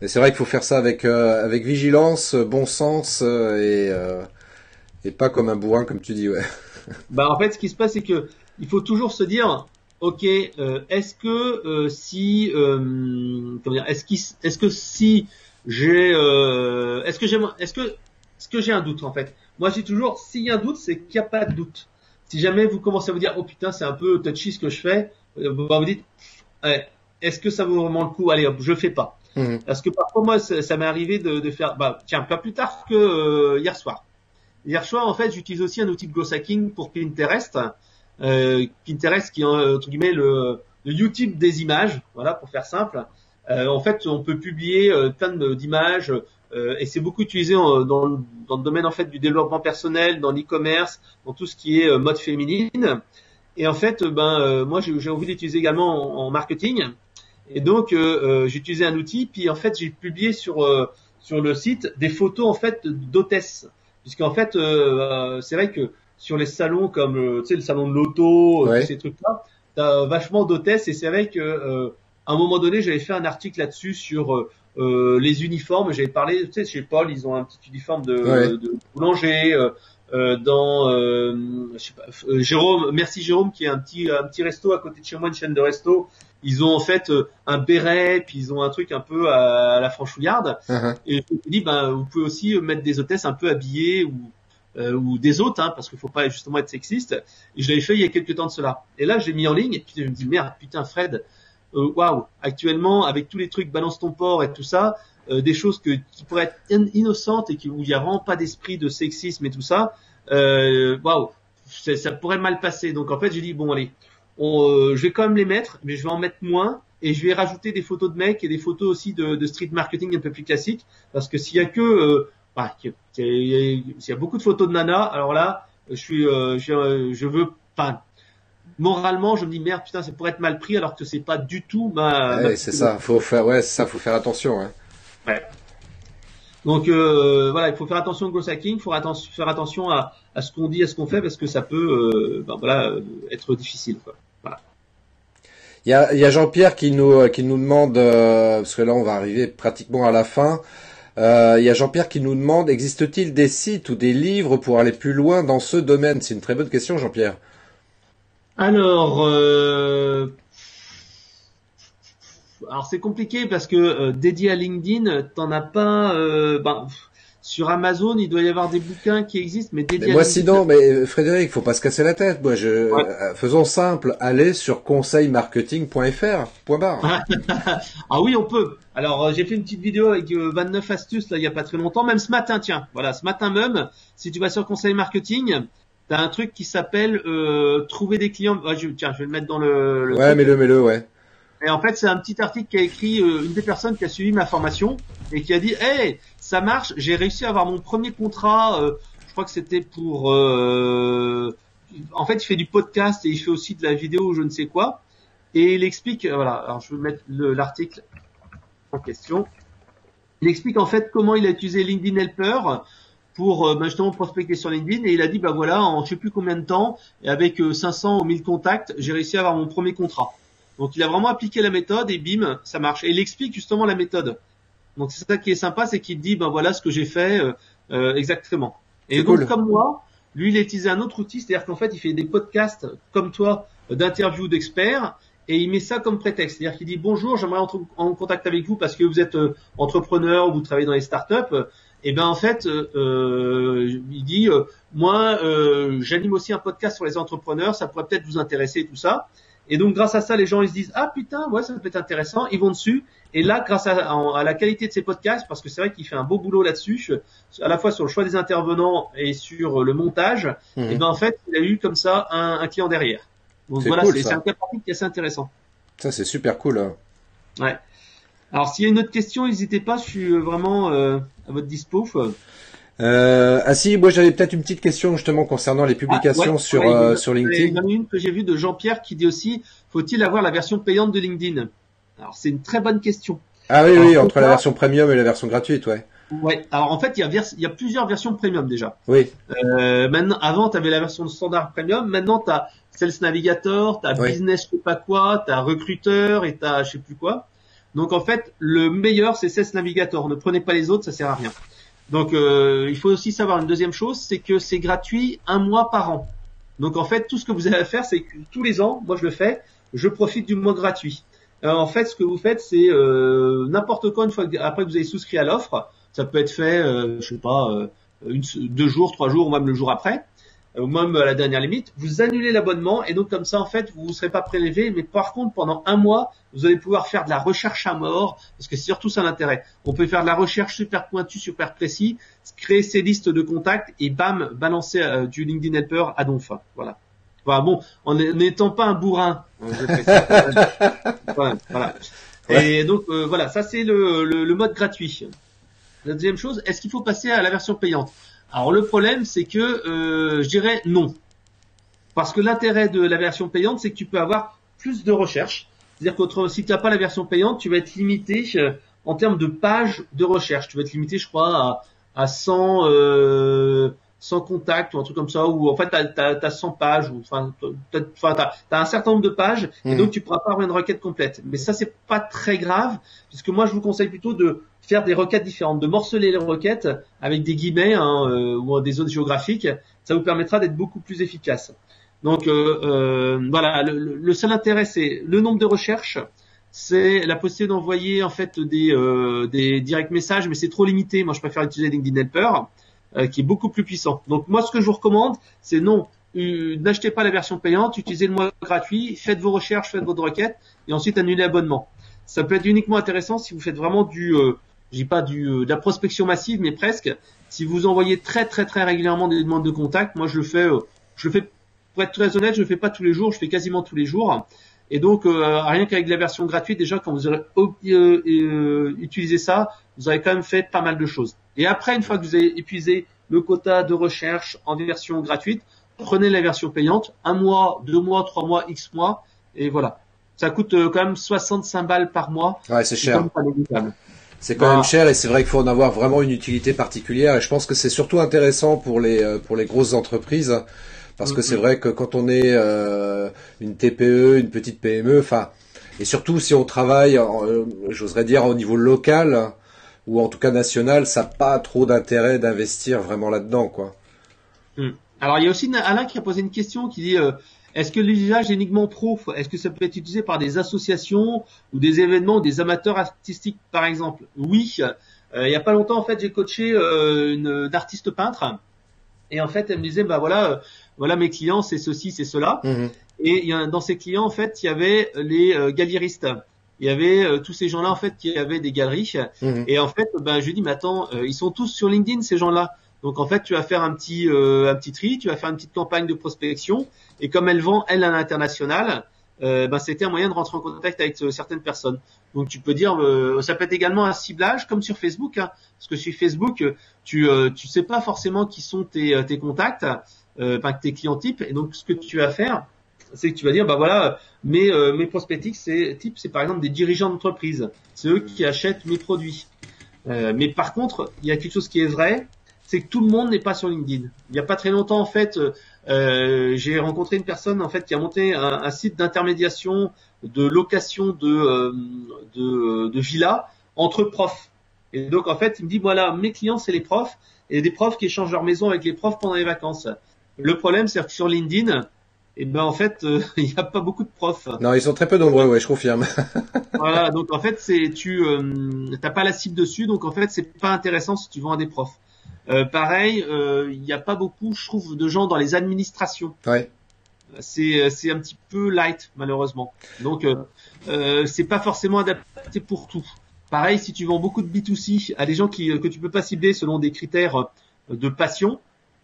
Mais c'est vrai qu'il faut faire ça avec euh, avec vigilance, bon sens et et pas comme un bourrin comme tu dis, ouais. *laughs* Bah en fait, ce qui se passe, c'est que il faut toujours se dire, ok, est-ce que si, comment dire, est-ce est-ce que si j'ai, est-ce que j'ai, est-ce que, est-ce que j'ai un doute en fait? Moi, j'ai toujours, s'il y a un doute, c'est qu'il n'y a pas de doute. Si jamais vous commencez à vous dire, oh putain, c'est un peu touchy ce que je fais, euh, vous vous dites, est-ce que ça vaut vraiment le coup? Allez hop, je fais pas. Mhm. Parce que parfois moi, ça, m'est arrivé de, de, faire, bah tiens, pas plus tard que euh, hier soir. Hier soir, en fait, j'utilise aussi un outil de growth hacking pour Pinterest. Euh, Pinterest qui est entre guillemets le, le YouTube des images, voilà, pour faire simple. Euh, en fait, on peut publier euh, plein d'images euh, et c'est beaucoup utilisé dans, dans, le domaine en fait du développement personnel, dans l'e-commerce, dans tout ce qui est mode féminine. Et en fait, ben moi j'ai envie d'utiliser également en, marketing. Et donc j'ai utilisé un outil, puis en fait j'ai publié sur sur le site des photos en fait d'hôtesses, puisqu'en fait c'est vrai que sur les salons comme tu sais le salon de l'auto, ces trucs-là, t'as vachement d'hôtesses et c'est vrai que à un moment donné, j'avais fait un article là-dessus sur euh, euh les uniformes. J'avais parlé, tu sais, chez Paul, ils ont un petit uniforme de, de boulanger. Euh, euh, dans je sais pas, Jérôme, merci Jérôme, qui est un petit un petit resto à côté de chez moi, une chaîne de resto. Ils ont en fait un béret, puis ils ont un truc un peu à, la franchouillarde. Uh-huh. Et je me dit, ben, vous pouvez aussi mettre des hôtesses un peu habillées ou ou des autres, hein, parce qu'il faut pas justement être sexiste. Et je l'avais fait il y a quelques temps de cela. Et là, j'ai mis en ligne, et puis je me dis merde, putain Fred, euh, waouh, actuellement avec tous les trucs balance ton port et tout ça, euh, des choses que, qui pourraient être innocentes et qui, où il n'y a vraiment pas d'esprit de sexisme et tout ça, euh, waouh, ça pourrait mal passer. Donc en fait, j'ai dit bon allez, je vais quand même les mettre, mais je vais en mettre moins et je vais rajouter des photos de mecs et des photos aussi de, de street marketing un peu plus classiques parce que s'il y a que euh, bah, s'il y a beaucoup de photos de nana, alors là, je suis, je, je veux, pas moralement, je me dis merde, putain, ça pourrait être mal pris alors que c'est pas du tout ma. Ouais, c'est ça. Faut faire, ouais, ça, faut faire attention. Hein. Ouais. Donc euh, voilà, il faut faire attention au ghost hacking, il faut faire attention à, à ce qu'on dit, à ce qu'on fait, parce que ça peut, euh, ben, voilà, être difficile. Quoi. Il y a, a Jean-Pierre qui nous qui nous demande, euh, parce que là on va arriver pratiquement à la fin. Euh, il y a Jean-Pierre qui nous demande, existe-t-il des sites ou des livres pour aller plus loin dans ce domaine? C'est une très bonne question, Jean-Pierre. Alors, euh... alors c'est compliqué parce que euh, dédié à LinkedIn, t'en as pas. Euh, ben, sur Amazon, il doit y avoir des bouquins qui existent, mais dédiés. moi, sinon, mais euh, Frédéric, faut pas se casser la tête. Moi, je euh, faisons simple, allez sur conseilmarketing.fr. Point barre. *laughs* ah oui, on peut. Alors, j'ai fait une petite vidéo avec 29 astuces là, il y a pas très longtemps, même ce matin, tiens. Voilà, ce matin même, si tu vas sur Conseil Marketing, T'as un truc qui s'appelle euh, trouver des clients. je, tiens, je vais le mettre dans le. le ouais, mets-le, mets-le, ouais. Et en fait, c'est un petit article qui a écrit euh, une des personnes qui a suivi ma formation et qui a dit, hey, ça marche. J'ai réussi à avoir mon premier contrat. Euh, je crois que c'était pour. Euh, en fait, il fait du podcast et il fait aussi de la vidéo, je ne sais quoi. Et il explique, voilà. Alors, je vais mettre l'article en question. Il explique en fait comment il a utilisé LinkedIn Helper pour euh, bah, justement prospecter sur LinkedIn et il a dit bah voilà en je sais plus combien de temps et avec 500 euh, ou 1000 contacts j'ai réussi à avoir mon premier contrat donc il a vraiment appliqué la méthode et bim ça marche. Et il explique justement la méthode. Donc c'est ça qui est sympa c'est qu'il dit ben voilà ce que j'ai fait euh, exactement. Et donc comme moi lui il a utilisé un autre outil c'est-à-dire qu'en fait il fait des podcasts comme toi d'interviews d'experts et il met ça comme prétexte. C'est-à-dire qu'il dit bonjour, j'aimerais entrer en contact avec vous parce que vous êtes entrepreneur, vous travaillez dans les startups. Et ben en fait, euh, euh, il dit, euh, moi, j'anime aussi un podcast sur les entrepreneurs, ça pourrait peut-être vous intéresser tout ça. Et donc grâce à ça, les gens ils se disent ah putain ouais ça peut être intéressant, ils vont dessus. Et là grâce à, à la qualité de ces podcasts, parce que c'est vrai qu'il fait un beau boulot là-dessus, à la fois sur le choix des intervenants et sur le montage, mmh. et eh ben en fait il a eu comme ça un, un client derrière. Donc voilà, c'est un cas pratique qui est assez intéressant. Ça c'est super cool. Hein. Ouais. Alors s'il y a une autre question, n'hésitez pas, je suis vraiment euh, à votre dispo. Euh, ah si, moi j'avais peut-être une petite question justement concernant les publications ah, sur euh, sur LinkedIn. Il y en a une que j'ai vue de Jean-Pierre qui dit aussi faut-il avoir la version payante de LinkedIn? Alors c'est une très bonne question. Ah oui oui, entre la version premium et la version gratuite, ouais. Ouais. Alors en fait, il y a, vers- il y a plusieurs versions premium déjà. Oui, Euh, maintenant, avant, tu avais la version standard premium. Maintenant, tu as Sales Navigator, tu as Oui. Business, je sais pas quoi, tu as Recruiter et tu as je sais plus quoi. Donc en fait, le meilleur, c'est Sales Navigator. Ne prenez pas les autres, ça sert à rien. Donc euh, il faut aussi savoir une deuxième chose, c'est que c'est gratuit un mois par an. Donc en fait, tout ce que vous avez à faire, c'est que tous les ans, moi je le fais, je profite du mois gratuit. Alors, en fait, ce que vous faites, c'est euh, n'importe quoi une fois que, après que vous avez souscrit à l'offre, ça peut être fait, euh, je sais pas, euh, une, deux jours, trois jours, ou même le jour après, euh, ou même à la dernière limite. Vous annulez l'abonnement et donc comme ça, en fait, vous ne serez pas prélevé. Mais par contre, pendant un mois, vous allez pouvoir faire de la recherche à mort, parce que c'est surtout ça l'intérêt. On peut faire de la recherche super pointue, super précis, créer ses listes de contacts et bam, balancer euh, du LinkedIn Helper à donf. Voilà. Voilà, bon, en n'étant pas un bourrin. *laughs* voilà, voilà. Et donc euh, voilà, ça c'est le, le, le mode gratuit. La deuxième chose, est-ce qu'il faut passer à la version payante? Alors le problème, c'est que euh, je dirais non. Parce que l'intérêt de la version payante, c'est que tu peux avoir plus de recherche. C'est-à-dire qu'autrement, si tu n'as pas la version payante, tu vas être limité euh, en termes de pages de recherche. Tu vas être limité, je crois, à, à 100, euh, 100 contacts ou un truc comme ça, ou en fait, tu as, 100 pages, ou enfin, tu as, un certain nombre de pages, et Mhm. donc tu pourras pas avoir une requête complète. Mais ça, c'est pas très grave, puisque moi, je vous conseille plutôt de faire des requêtes différentes, de morceler les requêtes avec des guillemets hein, euh, ou des zones géographiques. Ça vous permettra d'être beaucoup plus efficace. Donc euh, euh, voilà, le, le seul intérêt, c'est le nombre de recherches, c'est la possibilité d'envoyer en fait des, euh, des direct messages, mais c'est trop limité. Moi, je préfère utiliser LinkedIn Helper, euh, qui est beaucoup plus puissant. Donc moi, ce que je vous recommande, c'est non, n'achetez pas la version payante, utilisez le mois gratuit, faites vos recherches, faites votre requête, et ensuite annulez l'abonnement. Ça peut être uniquement intéressant si vous faites vraiment du, euh, je dis pas du, euh, de la prospection massive, mais presque. Si vous envoyez très très très régulièrement des demandes de contact, moi je le fais, euh, je le fais pour être très honnête, je le fais pas tous les jours, je fais quasiment tous les jours. Et donc euh, rien qu'avec la version gratuite, déjà quand vous aurez euh, euh, utilisé ça, vous avez quand même fait pas mal de choses. Et après, une fois que vous avez épuisé le quota de recherche en version gratuite, prenez la version payante, un mois, deux mois, trois mois, x mois, et voilà. Ça coûte quand même 65 balles par mois. ouais, c'est cher. pas. C'est quand Ah. même cher et c'est vrai qu'il faut en avoir vraiment une utilité particulière. Et je pense que c'est surtout intéressant pour les euh, pour les grosses entreprises parce que c'est vrai que quand on est euh, une TPE, une petite PME, enfin et surtout si on travaille, euh, j'oserais dire au niveau local ou en tout cas national, ça n'a pas trop d'intérêt d'investir vraiment là-dedans, quoi. Alors il y a aussi Alain qui a posé une question qui dit euh, est-ce que l'usage est uniquement pro? Est-ce que ça peut être utilisé par des associations ou des événements des amateurs artistiques par exemple? Oui. Euh, il y a pas longtemps en fait j'ai coaché euh, une, une artiste peintre et en fait elle me disait bah voilà euh, voilà mes clients c'est ceci c'est cela Mhm. et y a, dans ces clients en fait il y avait les euh, galéristes il y avait euh, tous ces gens-là en fait qui avaient des galeries Mhm. et en fait, ben, je lui dis, mais attends, euh, ils sont tous sur LinkedIn, ces gens-là. Donc en fait, tu vas faire un petit, euh, un petit tri, tu vas faire une petite campagne de prospection. Et comme elle vend, elle, à l'international, euh, ben, c'était un moyen de rentrer en contact avec euh, certaines personnes. Donc tu peux dire, euh, ça peut être également un ciblage, comme sur Facebook. Hein, parce que sur Facebook, tu, euh, tu sais pas forcément qui sont tes, euh, tes contacts, tes clients types. Et donc ce que tu vas faire, c'est que tu vas dire, bah voilà, mes, mes prospects types, c'est, c'est par exemple des dirigeants d'entreprise. C'est eux qui achètent mes produits. Mais par contre, il y a quelque chose qui est vrai, c'est que tout le monde n'est pas sur LinkedIn. Il n'y a pas très longtemps, en fait, euh, j'ai rencontré une personne en fait qui a monté un, un site d'intermédiation de location de, euh, de, de villas entre profs. Et donc en fait, il me dit voilà, mes clients c'est les profs et des profs qui échangent leur maison avec les profs pendant les vacances. Le problème, c'est que sur LinkedIn, et ben en fait, euh, *laughs* il n'y a pas beaucoup de profs. Non, ils sont très peu nombreux, ouais, je confirme. *laughs* Voilà, donc en fait, c'est tu euh, t'as pas la cible dessus, donc en fait, c'est pas intéressant si tu vends à des profs. Euh, pareil, euh, il n'y a pas beaucoup, je trouve, de gens dans les administrations. Ouais. C'est c'est un petit peu light malheureusement. Donc euh, euh, c'est pas forcément adapté pour tout. Pareil, si tu vends beaucoup de B2C à des gens qui que tu peux pas cibler selon des critères euh, de passion,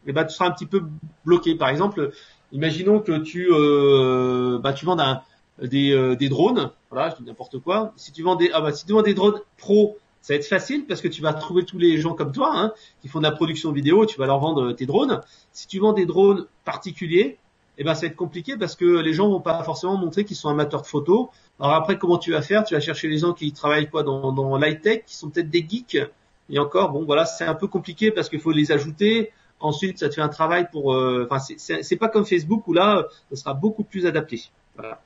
eh ben tu seras un petit peu bloqué. Par exemple, imaginons que tu euh, bah, tu vends un, des, euh, des drones, voilà, je dis n'importe quoi. Si tu vends des ah bah si tu vends des drones pro, ça va être facile parce que tu vas trouver tous les gens comme toi hein, qui font de la production vidéo, tu vas leur vendre tes drones. Si tu vends des drones particuliers, eh ben ça va être compliqué parce que les gens vont pas forcément montrer qu'ils sont amateurs de photos. Alors après comment tu vas faire? Tu vas chercher les gens qui travaillent quoi dans, dans l'high tech, qui sont peut-être des geeks? Et encore, bon, voilà, c'est un peu compliqué parce qu'il faut les ajouter. Ensuite, ça te fait un travail pour. euh, Enfin, c'est- c'est pas comme Facebook où là, ça sera beaucoup plus adapté. Voilà.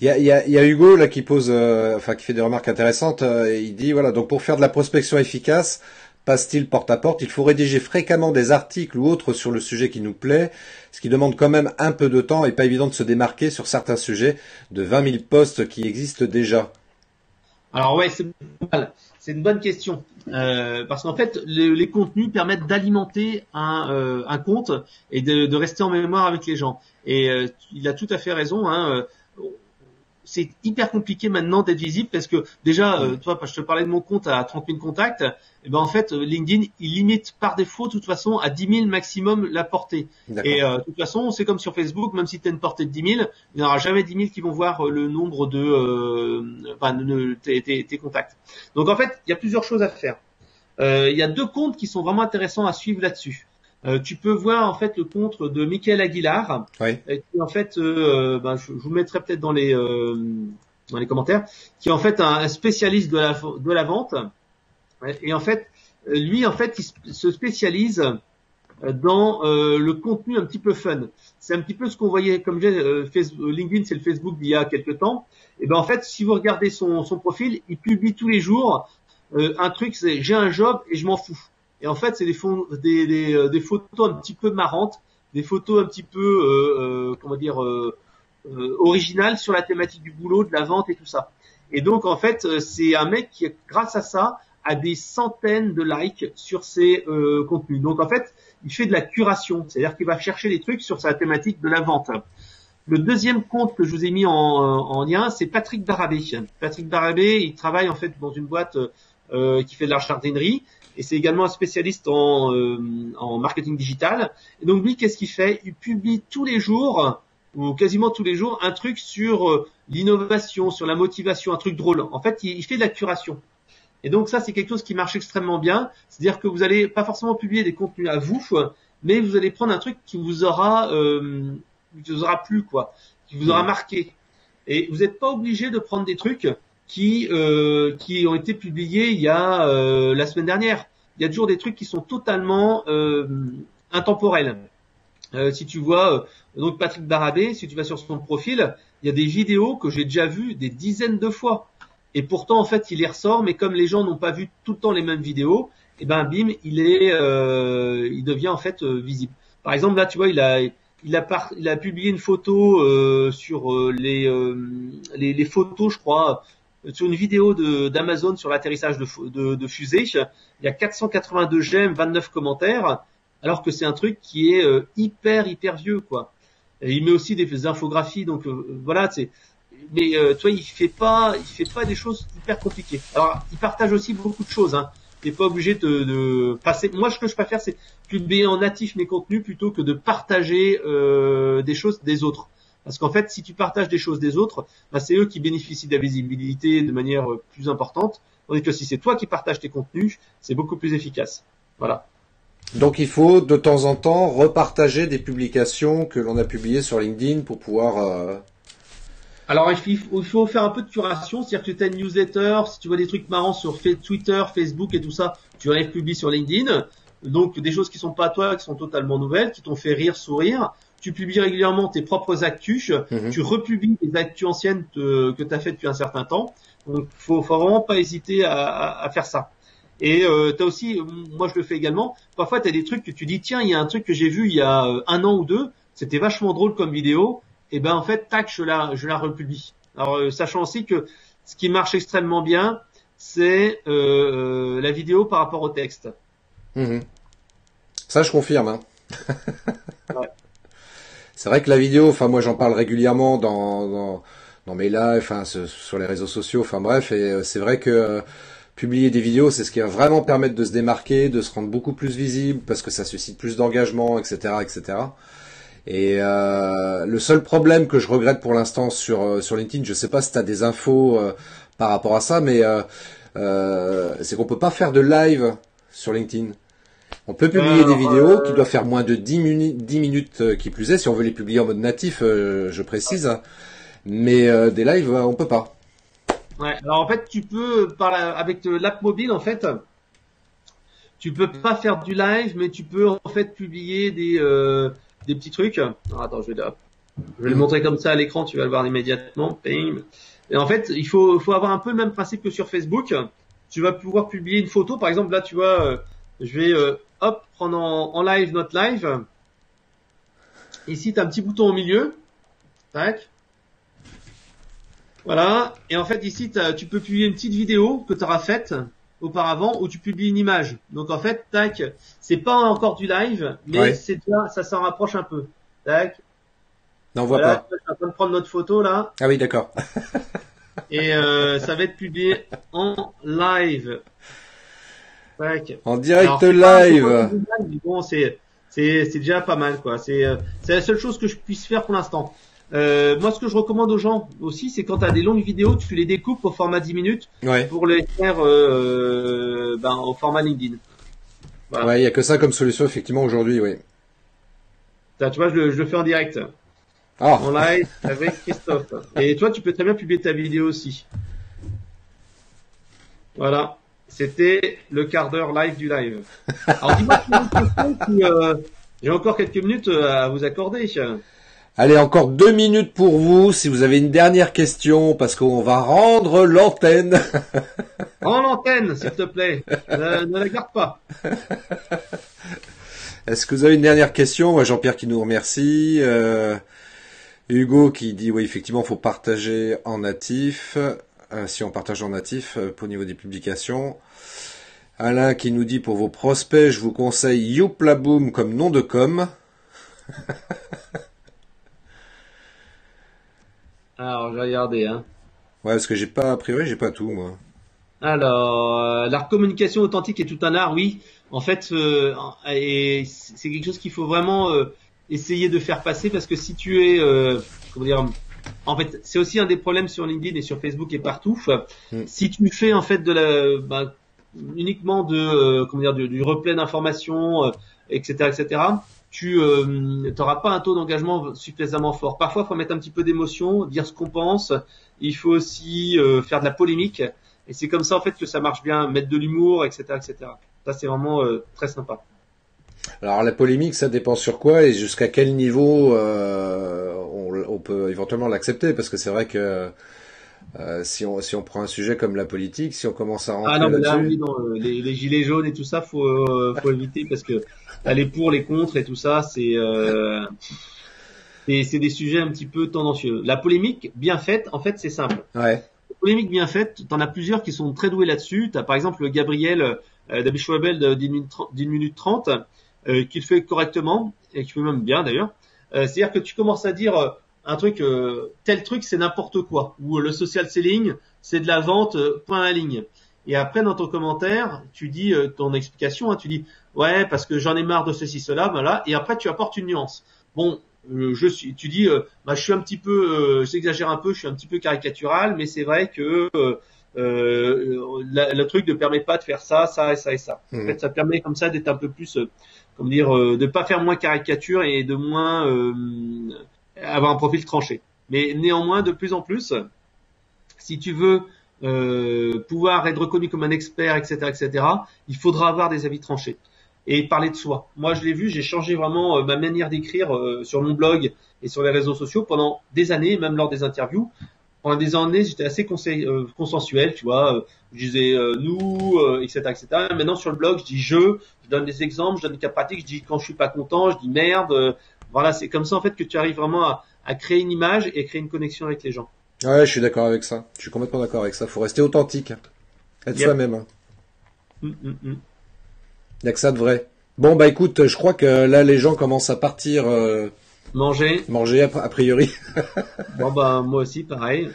Il y a, Hugo là qui pose, euh, enfin qui fait des remarques intéressantes. euh, il dit voilà donc pour faire de la prospection efficace, passe-t-il porte à porte, il faut rédiger fréquemment des articles ou autres sur le sujet qui nous plaît, ce qui demande quand même un peu de temps et pas évident de se démarquer sur certains sujets de 20 000 postes qui existent déjà. Alors ouais, c'est une bonne question Euh, parce qu'en fait, le- les contenus permettent d'alimenter un, euh, compte et de, rester en mémoire avec les gens. Et il a tout à fait raison. Hein, c'est hyper compliqué maintenant d'être visible parce que déjà, euh, toi, je te parlais de mon compte à 30 000 contacts. Et ben en fait, euh, LinkedIn, il limite par défaut, de toute façon, à 10 000 maximum la portée. Et euh, de toute façon, c'est comme sur Facebook, même si tu as une portée de 10 000, il n'y aura jamais 10 000 qui vont voir euh, le nombre de, euh, enfin, de, de- tes, tes- tes contacts. Donc en fait, il y a plusieurs choses à faire. Euh, il y a deux comptes qui sont vraiment intéressants à suivre là-dessus. Euh, tu peux voir en fait le compte de Michael Aguilar, Oui. euh, qui en fait, euh, ben, je, je vous mettrai peut-être dans les euh, dans les commentaires, qui est en fait un spécialiste de la de la vente. Et en fait, lui en fait, il se spécialise euh, dans euh, le contenu un petit peu fun. C'est un petit peu ce qu'on voyait, comme j'ai euh, Facebook- LinkedIn, c'est le Facebook d'il y a quelques temps. Et ben en fait, si vous regardez son, son profil, il publie tous les jours euh, un truc, c'est j'ai un job et je m'en fous. Et en fait, c'est des, des, des, euh, des photos un petit peu marrantes, des photos un petit peu, euh, euh, comment dire, euh, euh, originales sur la thématique du boulot, de la vente et tout ça. Et donc en fait, euh, c'est un mec qui, grâce à ça, a des centaines de likes sur ses contenus. Donc en fait, il fait de la curation, c'est-à-dire qu'il va chercher des trucs sur sa thématique de la vente. Le deuxième compte que je vous ai mis en, en lien, c'est Patrick Barabé. Patrick Barabé, il travaille en fait dans une boîte euh, qui fait de la jardinerie et c'est également un spécialiste en, euh, en marketing digital. Et donc lui, qu'est-ce qu'il fait? Il publie tous les jours ou quasiment tous les jours un truc sur euh, l'innovation, sur la motivation, un truc drôle. En fait, il, il fait de la curation. Et donc ça, c'est quelque chose qui marche extrêmement bien. C'est-à-dire que vous allez pas forcément publier des contenus à vous, mais vous allez prendre un truc qui vous aura, euh, qui vous aura plu, quoi, qui vous aura marqué. Et vous n'êtes pas obligé de prendre des trucs qui euh, qui ont été publiés il y a euh, la semaine dernière. Il y a toujours des trucs qui sont totalement euh, intemporels. Euh, si tu vois euh, donc Patrick Barabé, si tu vas sur son profil, il y a des vidéos que j'ai déjà vues des dizaines de fois. Et pourtant, en fait, il les ressort, mais comme les gens n'ont pas vu tout le temps les mêmes vidéos, et ben bim, il est, euh, il devient en fait visible. Par exemple, là, tu vois, il a, il a, par- il a publié une photo euh, sur les, les, les photos, je crois, sur une vidéo d'Amazon sur l'atterrissage de, de, fusée. Il y a 482 j'aime, 29 commentaires, alors que c'est un truc qui est euh, hyper hyper vieux, quoi. Il met aussi des infographies, donc euh, voilà, c'est. Mais euh, toi, il fait pas, il fait pas des choses hyper compliquées. Alors, il partage aussi beaucoup de choses. Hein. T'es pas obligé de, de passer. Moi, ce que je préfère, c'est publier en natif mes contenus plutôt que de partager euh, des choses des autres. Parce qu'en fait, si tu partages des choses des autres, bah, c'est eux qui bénéficient de la visibilité de manière euh, plus importante. Tandis que si c'est toi qui partages tes contenus, c'est beaucoup plus efficace. Voilà. Donc il faut de temps en temps repartager des publications que l'on a publiées sur LinkedIn pour pouvoir. euh, Alors il faut, il faut faire un peu de curation, c'est-à-dire que tu as une newsletter, si tu vois des trucs marrants sur Twitter, Facebook et tout ça, tu les publies sur LinkedIn. Donc des choses qui sont pas à toi, qui sont totalement nouvelles, qui t'ont fait rire, sourire. Tu publies régulièrement tes propres actus, Mhm. tu republies les actus anciennes te- que tu as fait depuis un certain temps. Donc faut, faut vraiment pas hésiter à, à- à faire ça. Et euh, tu as aussi, moi je le fais également, parfois tu as des trucs que tu dis tiens, il y a un truc que j'ai vu il y a euh, un an ou deux, c'était vachement drôle comme vidéo, et ben en fait tac, je la je la republie. Alors euh, sachant aussi que ce qui marche extrêmement bien, c'est euh, la vidéo par rapport au texte. mhm. Ça, je confirme. hein. Ouais. *laughs* C'est vrai que la vidéo, enfin moi j'en parle régulièrement dans, dans, mes lives, sur les réseaux sociaux, enfin bref, et euh, c'est vrai que euh, publier des vidéos, c'est ce qui va vraiment permettre de se démarquer, de se rendre beaucoup plus visible, parce que ça suscite plus d'engagement, etc., etc. Et euh, le seul problème que je regrette pour l'instant sur LinkedIn, je sais pas si tu as des infos par rapport à ça, mais c'est qu'on peut pas faire de live sur LinkedIn. On peut publier Alors, des vidéos euh, qui doivent faire moins de 10 minutes, 10 minutes euh, qui plus est, si on veut les publier en mode natif, euh, je précise. hein. Mais euh, des lives, on peut pas. Ouais. Alors en fait, tu peux par la- avec l'app mobile en fait, tu peux pas faire du live, mais tu peux en fait publier des des petits trucs. Alors, attends, je vais, je vais le montrer comme ça à l'écran, tu vas le voir immédiatement. Et en fait, il faut faut avoir un peu le même principe que sur Facebook. Tu vas pouvoir publier une photo, par exemple là, tu vois, je vais hop prendre en, en live notre live. Ici, tu as un petit bouton au milieu. Tac. Voilà. Et en fait, ici, tu peux publier une petite vidéo que tu auras faite auparavant où tu publies une image. Donc en fait, tac, c'est pas encore du live, mais Ouais. c'est déjà, ça s'en rapproche un peu. Tac. Non, on voit Voilà, pas. je suis en train de prendre notre photo là, Ah oui, d'accord. et euh, ça va être publié en live. Tac. En direct Alors, live. Bon, c'est c'est c'est déjà pas mal quoi. C'est euh, c'est la seule chose que je puisse faire pour l'instant. Euh, moi, ce que je recommande aux gens aussi, c'est quand tu as des longues vidéos, tu les découpes au format 10 minutes Ouais. pour les faire euh, ben, au format LinkedIn. Voilà. Ouais, il y a que ça comme solution effectivement aujourd'hui, oui. Ça, tu vois, je, le- je le fais en direct, Ah, en live avec Christophe. *laughs* Et toi, tu peux très bien publier ta vidéo aussi. Voilà. C'était le quart d'heure live du live. Alors dis-moi euh, j'ai encore quelques minutes euh, à vous accorder. allez, encore deux minutes pour vous si vous avez une dernière question parce qu'on va rendre l'antenne. *laughs* En l'antenne, s'il te plaît. Ne, ne la garde pas. Est-ce que vous avez une dernière question? Jean-Pierre qui nous remercie. euh, Hugo qui dit oui, effectivement, faut partager en natif. Euh, si on partage en natif euh, au niveau des publications. Alain qui nous dit pour vos prospects, je vous conseille Youplaboom comme nom de com. Alors, je vais regarder. Hein. Ouais, parce que j'ai pas, a priori, j'ai pas tout, moi. Alors, euh, la communication authentique est tout un art, oui. En fait, euh, et c'est quelque chose qu'il faut vraiment euh, essayer de faire passer parce que si tu es, comment dire, en fait, c'est aussi un des problèmes sur LinkedIn et sur Facebook et partout. Mm. Si tu fais en fait de la, ben, uniquement de, euh, comment dire, du, du replay d'informations, euh, etc., etc. Tu n'auras pas un taux d'engagement suffisamment fort. Parfois, il faut mettre un petit peu d'émotion, dire ce qu'on pense. Il faut aussi euh, faire de la polémique. Et c'est comme ça en fait que ça marche bien, mettre de l'humour, etc., etc. Ça c'est vraiment euh, très sympa. Alors la polémique, ça dépend sur quoi et jusqu'à quel niveau euh, on, on peut éventuellement l'accepter, parce que c'est vrai que euh, si on si on prend un sujet comme la politique, si on commence à rentrer Ah non, mais là, oui, non, les, les gilets jaunes et tout ça, faut euh, faut éviter parce que là, les pour, les contre et tout ça, c'est euh, c'est des sujets un petit peu tendancieux. La polémique bien faite, en fait, c'est simple. ouais, La polémique bien faite, t'en as plusieurs qui sont très doués là-dessus. T'as par exemple le Gabriel euh, d'Abischwabel de 10 minutes 30, 10 minutes 30 euh, qui le fait correctement et qui fait même bien d'ailleurs. Euh, C'est-à-dire que tu commences à dire euh, un truc, euh, tel truc c'est n'importe quoi, ou euh, le social selling c'est de la vente euh, point à ligne. Et après dans ton commentaire, tu dis euh, ton explication, hein, tu dis ouais parce que j'en ai marre de ceci cela, voilà. Et après tu apportes une nuance. Bon, euh, je suis, tu dis, euh, bah, je suis un petit peu, euh, j'exagère un peu, je suis un petit peu caricatural, mais c'est vrai que euh, euh, la- le truc ne permet pas de faire ça, ça et ça et ça. En Mhm. fait, ça permet comme ça d'être un peu plus, euh, comment dire, euh, de pas faire moins caricature et de moins euh, avoir un profil tranché. Mais néanmoins, de plus en plus, si tu veux euh, pouvoir être reconnu comme un expert, etc., etc., il faudra avoir des avis tranchés et parler de soi. Moi, je l'ai vu, j'ai changé vraiment ma manière d'écrire sur mon blog et sur les réseaux sociaux pendant des années, même lors des interviews. Pendant des années, j'étais assez conseil, euh, consensuel, tu vois. euh, je disais euh, nous, euh, etc., etc. Maintenant, sur le blog, je dis je, je donne des exemples, je donne des cas pratiques, je dis quand je suis pas content, je dis merde. voilà, c'est comme ça en fait que tu arrives vraiment à, à créer une image et créer une connexion avec les gens. ouais, je suis d'accord avec ça. Je suis complètement d'accord avec ça. Faut rester authentique, être Yep. soi-même. Il y a que ça de vrai. Bon bah écoute, je crois que là les gens commencent à partir Manger. manger a, priori. *laughs* Bon bah moi aussi, pareil.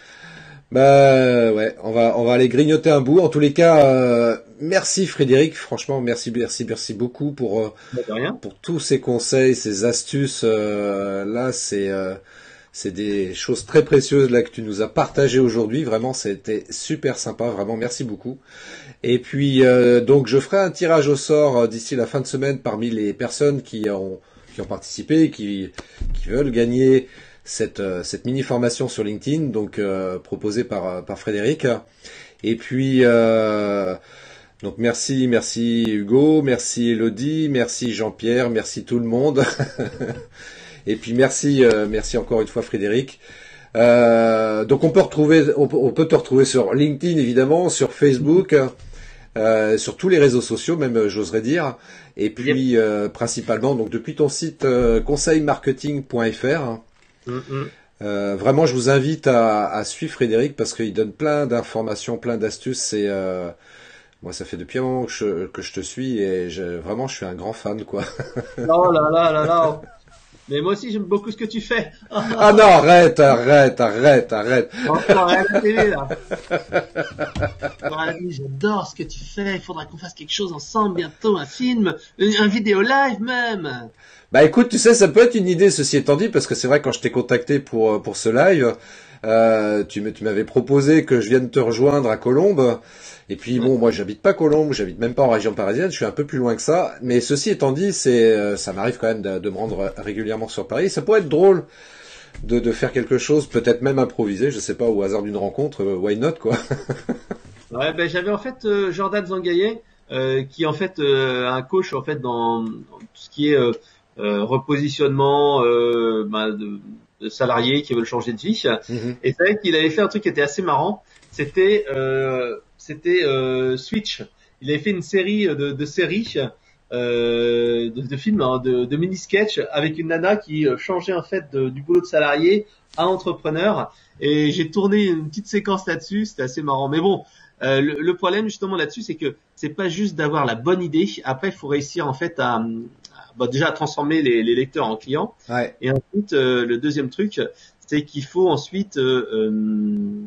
Bah ouais, on va on va aller grignoter un bout. En tous les cas, euh, merci Frédéric. Franchement, merci merci merci beaucoup pour euh, Bah, pour tous ces conseils, ces astuces. euh, là, c'est c'est des choses très précieuses là que tu nous as partagées aujourd'hui. Vraiment, c'était super sympa. Vraiment, merci beaucoup. Et puis donc, je ferai un tirage au sort d'ici la fin de semaine parmi les personnes qui ont qui ont participé, qui qui veulent gagner cette euh, cette mini formation sur LinkedIn, donc euh, proposée par euh, par Frédéric. Et puis Donc merci, merci Hugo, merci Elodie, merci Jean-Pierre, merci tout le monde. *laughs* Et puis merci, merci encore une fois Frédéric. Donc on peut retrouver, on peut, te retrouver sur LinkedIn évidemment, sur Facebook, euh, sur tous les réseaux sociaux même j'oserais dire. Et puis principalement donc depuis ton site conseilmarketing.fr. Euh, vraiment, je vous invite à, suivre Frédéric parce qu'il donne plein d'informations, plein d'astuces. Et euh, moi, ça fait depuis un moment que je, te suis et vraiment, je suis un grand fan, quoi. oh là là là là. Mais moi aussi, j'aime beaucoup ce que tu fais. *laughs* ah non, arrête, arrête, arrête, arrête. arrête la télé, là. J'adore ce que tu fais. Il faudra qu'on fasse quelque chose ensemble bientôt, un film, un vidéo live même. Bah écoute, tu sais, ça peut être une idée, ceci étant dit, parce que c'est vrai quand je t'ai contacté pour euh, pour ce live, euh, tu m'avais proposé que je vienne te rejoindre à Colombes. Et puis bon, moi j'habite pas Colombes, j'habite même pas en région parisienne, je suis un peu plus loin que ça. Mais ceci étant dit, c'est euh, ça m'arrive quand même de, me rendre régulièrement sur Paris. Ça pourrait être drôle de, de faire quelque chose, peut-être même improviser, je sais pas, au hasard d'une rencontre, why not quoi. *laughs* ouais, ben j'avais en fait Jordan Zangaye, qui en fait un coach en fait dans tout ce qui est euh, repositionnement euh, bah, de, de, salariés qui veulent changer de vie. Mhm. Et c'est vrai qu'il avait fait un truc qui était assez marrant. C'était euh, c'était Switch. Il avait fait une série de, de séries. Euh, de, de, films, hein, de, de mini-sketch avec une nana qui changeait en fait du boulot de salarié à entrepreneur. Et j'ai tourné une petite séquence là-dessus, c'était assez marrant. Mais bon, euh, le, le, problème justement là-dessus, c'est que c'est pas juste d'avoir la bonne idée. Après, il faut réussir en fait à, bah, déjà transformer les, les, lecteurs en clients. Ouais. Et ensuite, euh, le deuxième truc, c'est qu'il faut ensuite euh, euh,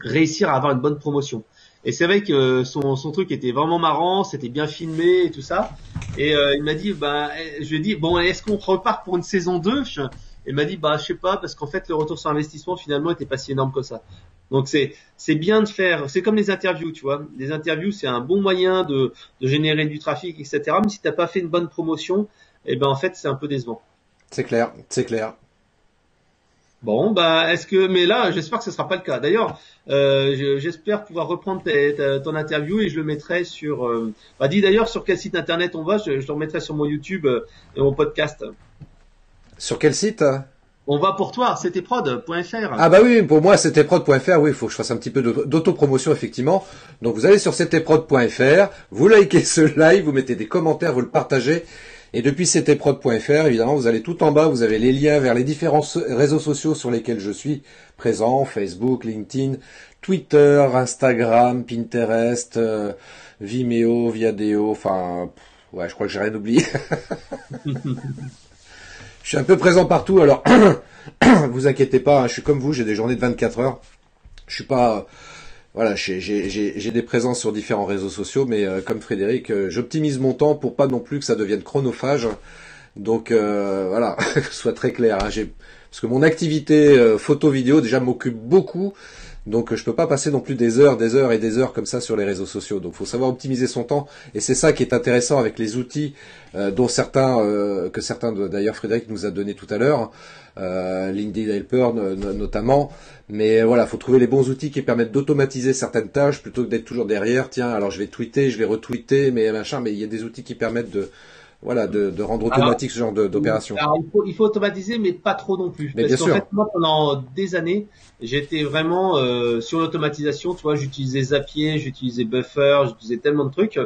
réussir à avoir une bonne promotion. Et c'est vrai que son, son truc était vraiment marrant, c'était bien filmé et tout ça. Et il m'a dit, bah, je lui ai dit, bon, est-ce qu'on repart pour une saison 2 Il m'a dit, bah, je sais pas, parce qu'en fait, le retour sur investissement finalement était pas si énorme que ça. Donc c'est c'est bien de faire, c'est comme les interviews, tu vois. Les interviews c'est un bon moyen de, de générer du trafic, etc. Mais si t'as pas fait une bonne promotion, eh ben en fait c'est un peu décevant. C'est clair, c'est clair. Bon, bah, est-ce que, mais là, j'espère que ce sera pas le cas. D'ailleurs, euh, j'espère pouvoir reprendre ton interview et je le mettrai sur. Euh, bah, dis d'ailleurs sur quel site internet on va. Je, je le remettrai sur mon YouTube euh, et mon podcast. Sur quel site on va pour toi, c'était prod.fr. Ah bah oui, pour moi c'était prod.fr, oui, il faut que je fasse un petit peu d'autopromotion effectivement. Donc vous allez sur ctprod.fr, vous likez ce live, vous mettez des commentaires, vous le partagez. Et depuis ctprod.fr, évidemment, vous allez tout en bas, vous avez les liens vers les différents réseaux sociaux sur lesquels je suis présent, Facebook, LinkedIn, Twitter, Instagram, Pinterest, euh, Vimeo, Viadeo, enfin, ouais, je crois que j'ai rien oublié. *laughs* Je suis un peu présent partout, alors *coughs* vous inquiétez pas, hein, je suis comme vous, j'ai des journées de 24 heures. Je suis pas, voilà, j'ai des présences sur différents réseaux sociaux, mais euh, comme Frédéric, euh, j'optimise mon temps pour pas non plus que ça devienne chronophage. Donc euh, voilà, *laughs* soit très clair. Hein, parce que mon activité photo-vidéo déjà m'occupe beaucoup. Donc je peux pas passer non plus des heures, des heures et des heures comme ça sur les réseaux sociaux. Donc il faut savoir optimiser son temps et c'est ça qui est intéressant avec les outils euh, dont certains euh, que certains d'ailleurs Frédéric nous a donné tout à l'heure, euh, LinkedIn Helper notamment. Mais voilà, faut trouver les bons outils qui permettent d'automatiser certaines tâches plutôt que d'être toujours derrière. Tiens, alors je vais tweeter, je vais retweeter, mais machin. Mais il y a des outils qui permettent de voilà, de, de rendre automatique ce genre d'opération. Il faut, il faut automatiser, mais pas trop non plus. Mais parce qu'en fait, moi, pendant des années, j'étais vraiment euh, sur l'automatisation. Tu vois, j'utilisais Zapier, j'utilisais Buffer, j'utilisais tellement de trucs.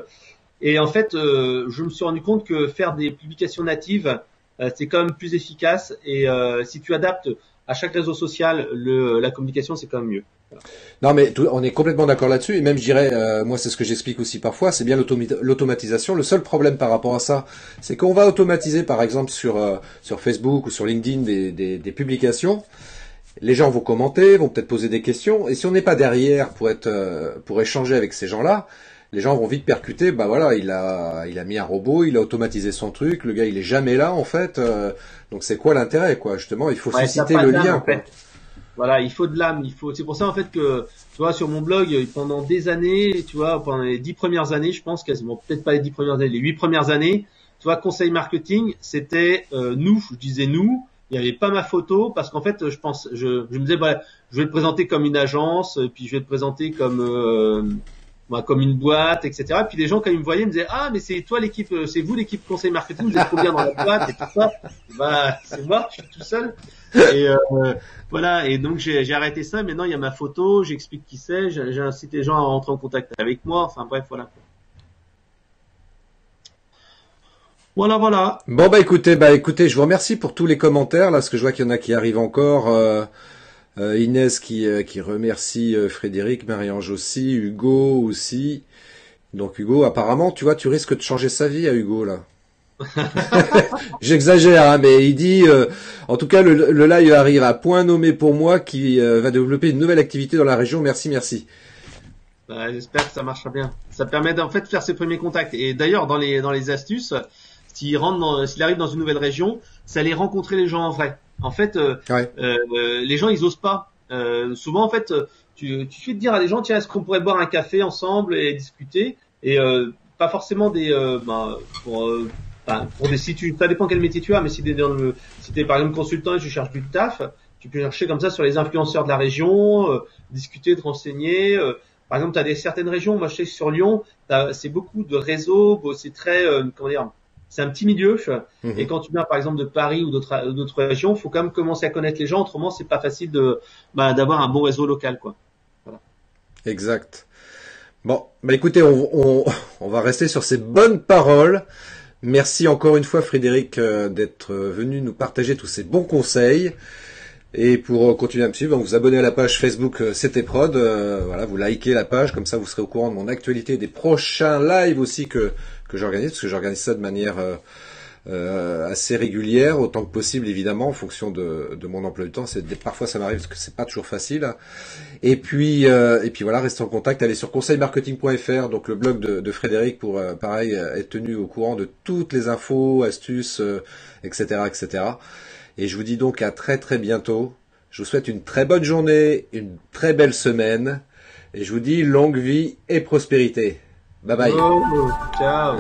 Et en fait, euh, je me suis rendu compte que faire des publications natives, euh, c'est quand même plus efficace. Et euh, si tu adaptes à chaque réseau social, le, la communication, c'est quand même mieux. Non, mais on est complètement d'accord là-dessus. Et même, je dirais, euh, moi, c'est ce que j'explique aussi parfois, c'est bien l'automatisation. Le seul problème par rapport à ça, c'est qu'on va automatiser, par exemple, sur euh, sur Facebook ou sur LinkedIn des, des, des, publications. Les gens vont commenter, vont peut-être poser des questions. Et si on n'est pas derrière pour être euh, pour échanger avec ces gens-là, les gens vont vite percuter. Bah voilà, il a il a mis un robot, il a automatisé son truc. Le gars, il est jamais là en fait. donc c'est quoi l'intérêt, quoi? Justement, il faut susciter le lien. Voilà, il faut de l'âme. Il faut. C'est pour ça en fait que tu vois sur mon blog pendant des années, tu vois pendant les dix premières années, je pense quasiment peut-être pas les dix premières années, les huit premières années, tu vois conseil marketing, c'était euh, nous. Je disais nous. Il n'y avait pas ma photo parce qu'en fait, je pense, je, je me disais, bah, je vais te présenter comme une agence, puis je vais te présenter comme euh, bah, comme une boîte, etc. Puis les gens quand ils me voyaient, me disaient ah mais c'est toi l'équipe, euh, c'est vous l'équipe conseil marketing, vous êtes trop bien dans la boîte et tout ça. Bah c'est moi, je suis tout seul. Et euh, voilà. Et donc j'ai arrêté ça. Maintenant il y a ma photo, j'explique qui c'est, j'ai incité les gens à rentrer en contact avec moi. Enfin bref voilà. Voilà, voilà. Bon bah écoutez, bah écoutez, je vous remercie pour tous les commentaires là, parce que je vois qu'il y en a qui arrivent encore. Euh, euh, Inès qui, qui remercie Frédéric, Marie-Ange aussi, Hugo aussi. Donc Hugo, apparemment, tu vois, tu risques de changer sa vie à Hugo là. *laughs* J'exagère, hein, mais il dit, en tout cas, le, le, live arrive à point nommé pour moi qui va développer une nouvelle activité dans la région. Merci, merci. Bah, J'espère que ça marchera bien. Ça permet en fait de faire ses premiers contacts. Et d'ailleurs, dans les dans les astuces, s'il rentre, s'il arrive dans une nouvelle région, c'est aller rencontrer les gens en vrai. En fait, euh, euh, les gens ils osent pas. Euh, souvent en fait, tu, tu fais dire à des gens tiens est-ce qu'on pourrait boire un café ensemble et discuter? Et pas forcément des ben, pour pour des si tu ça dépend quel métier tu as mais si t'es dans le si t'es par exemple consultant et tu cherches du taf tu peux chercher comme ça sur les influenceurs de la région discuter te renseigner par exemple tu as des certaines régions moi je sais que sur Lyon c'est beaucoup de réseaux c'est très comment dire c'est un petit milieu. Mhm. Et quand tu viens par exemple de Paris ou d'autres d'autres régions, faut quand même commencer à connaître les gens. Autrement, c'est pas facile de bah, d'avoir un bon réseau local, quoi. Voilà. Exact. Bon, bah écoutez, on, on, va rester sur ces bonnes paroles. Merci encore une fois Frédéric euh, d'être venu nous partager tous ces bons conseils. Et pour euh, continuer à me suivre, vous abonnez à la page Facebook euh, C'était Prod. voilà, vous likez la page, comme ça vous serez au courant de mon actualité, des prochains lives aussi que que j'organise, parce que j'organise ça de manière euh, euh, assez régulière, autant que possible évidemment, en fonction de, mon emploi du temps. Parfois ça m'arrive parce que c'est pas toujours facile. Et puis euh, et puis voilà, restez en contact. Allez sur conseilmarketing.fr, donc le blog de, Frédéric pour pareil être tenu au courant de toutes les infos, astuces, etc., etc. Et je vous dis donc à très très bientôt. Je vous souhaite une très bonne journée, une très belle semaine, et je vous dis longue vie et prospérité. Bye bye. Ciao.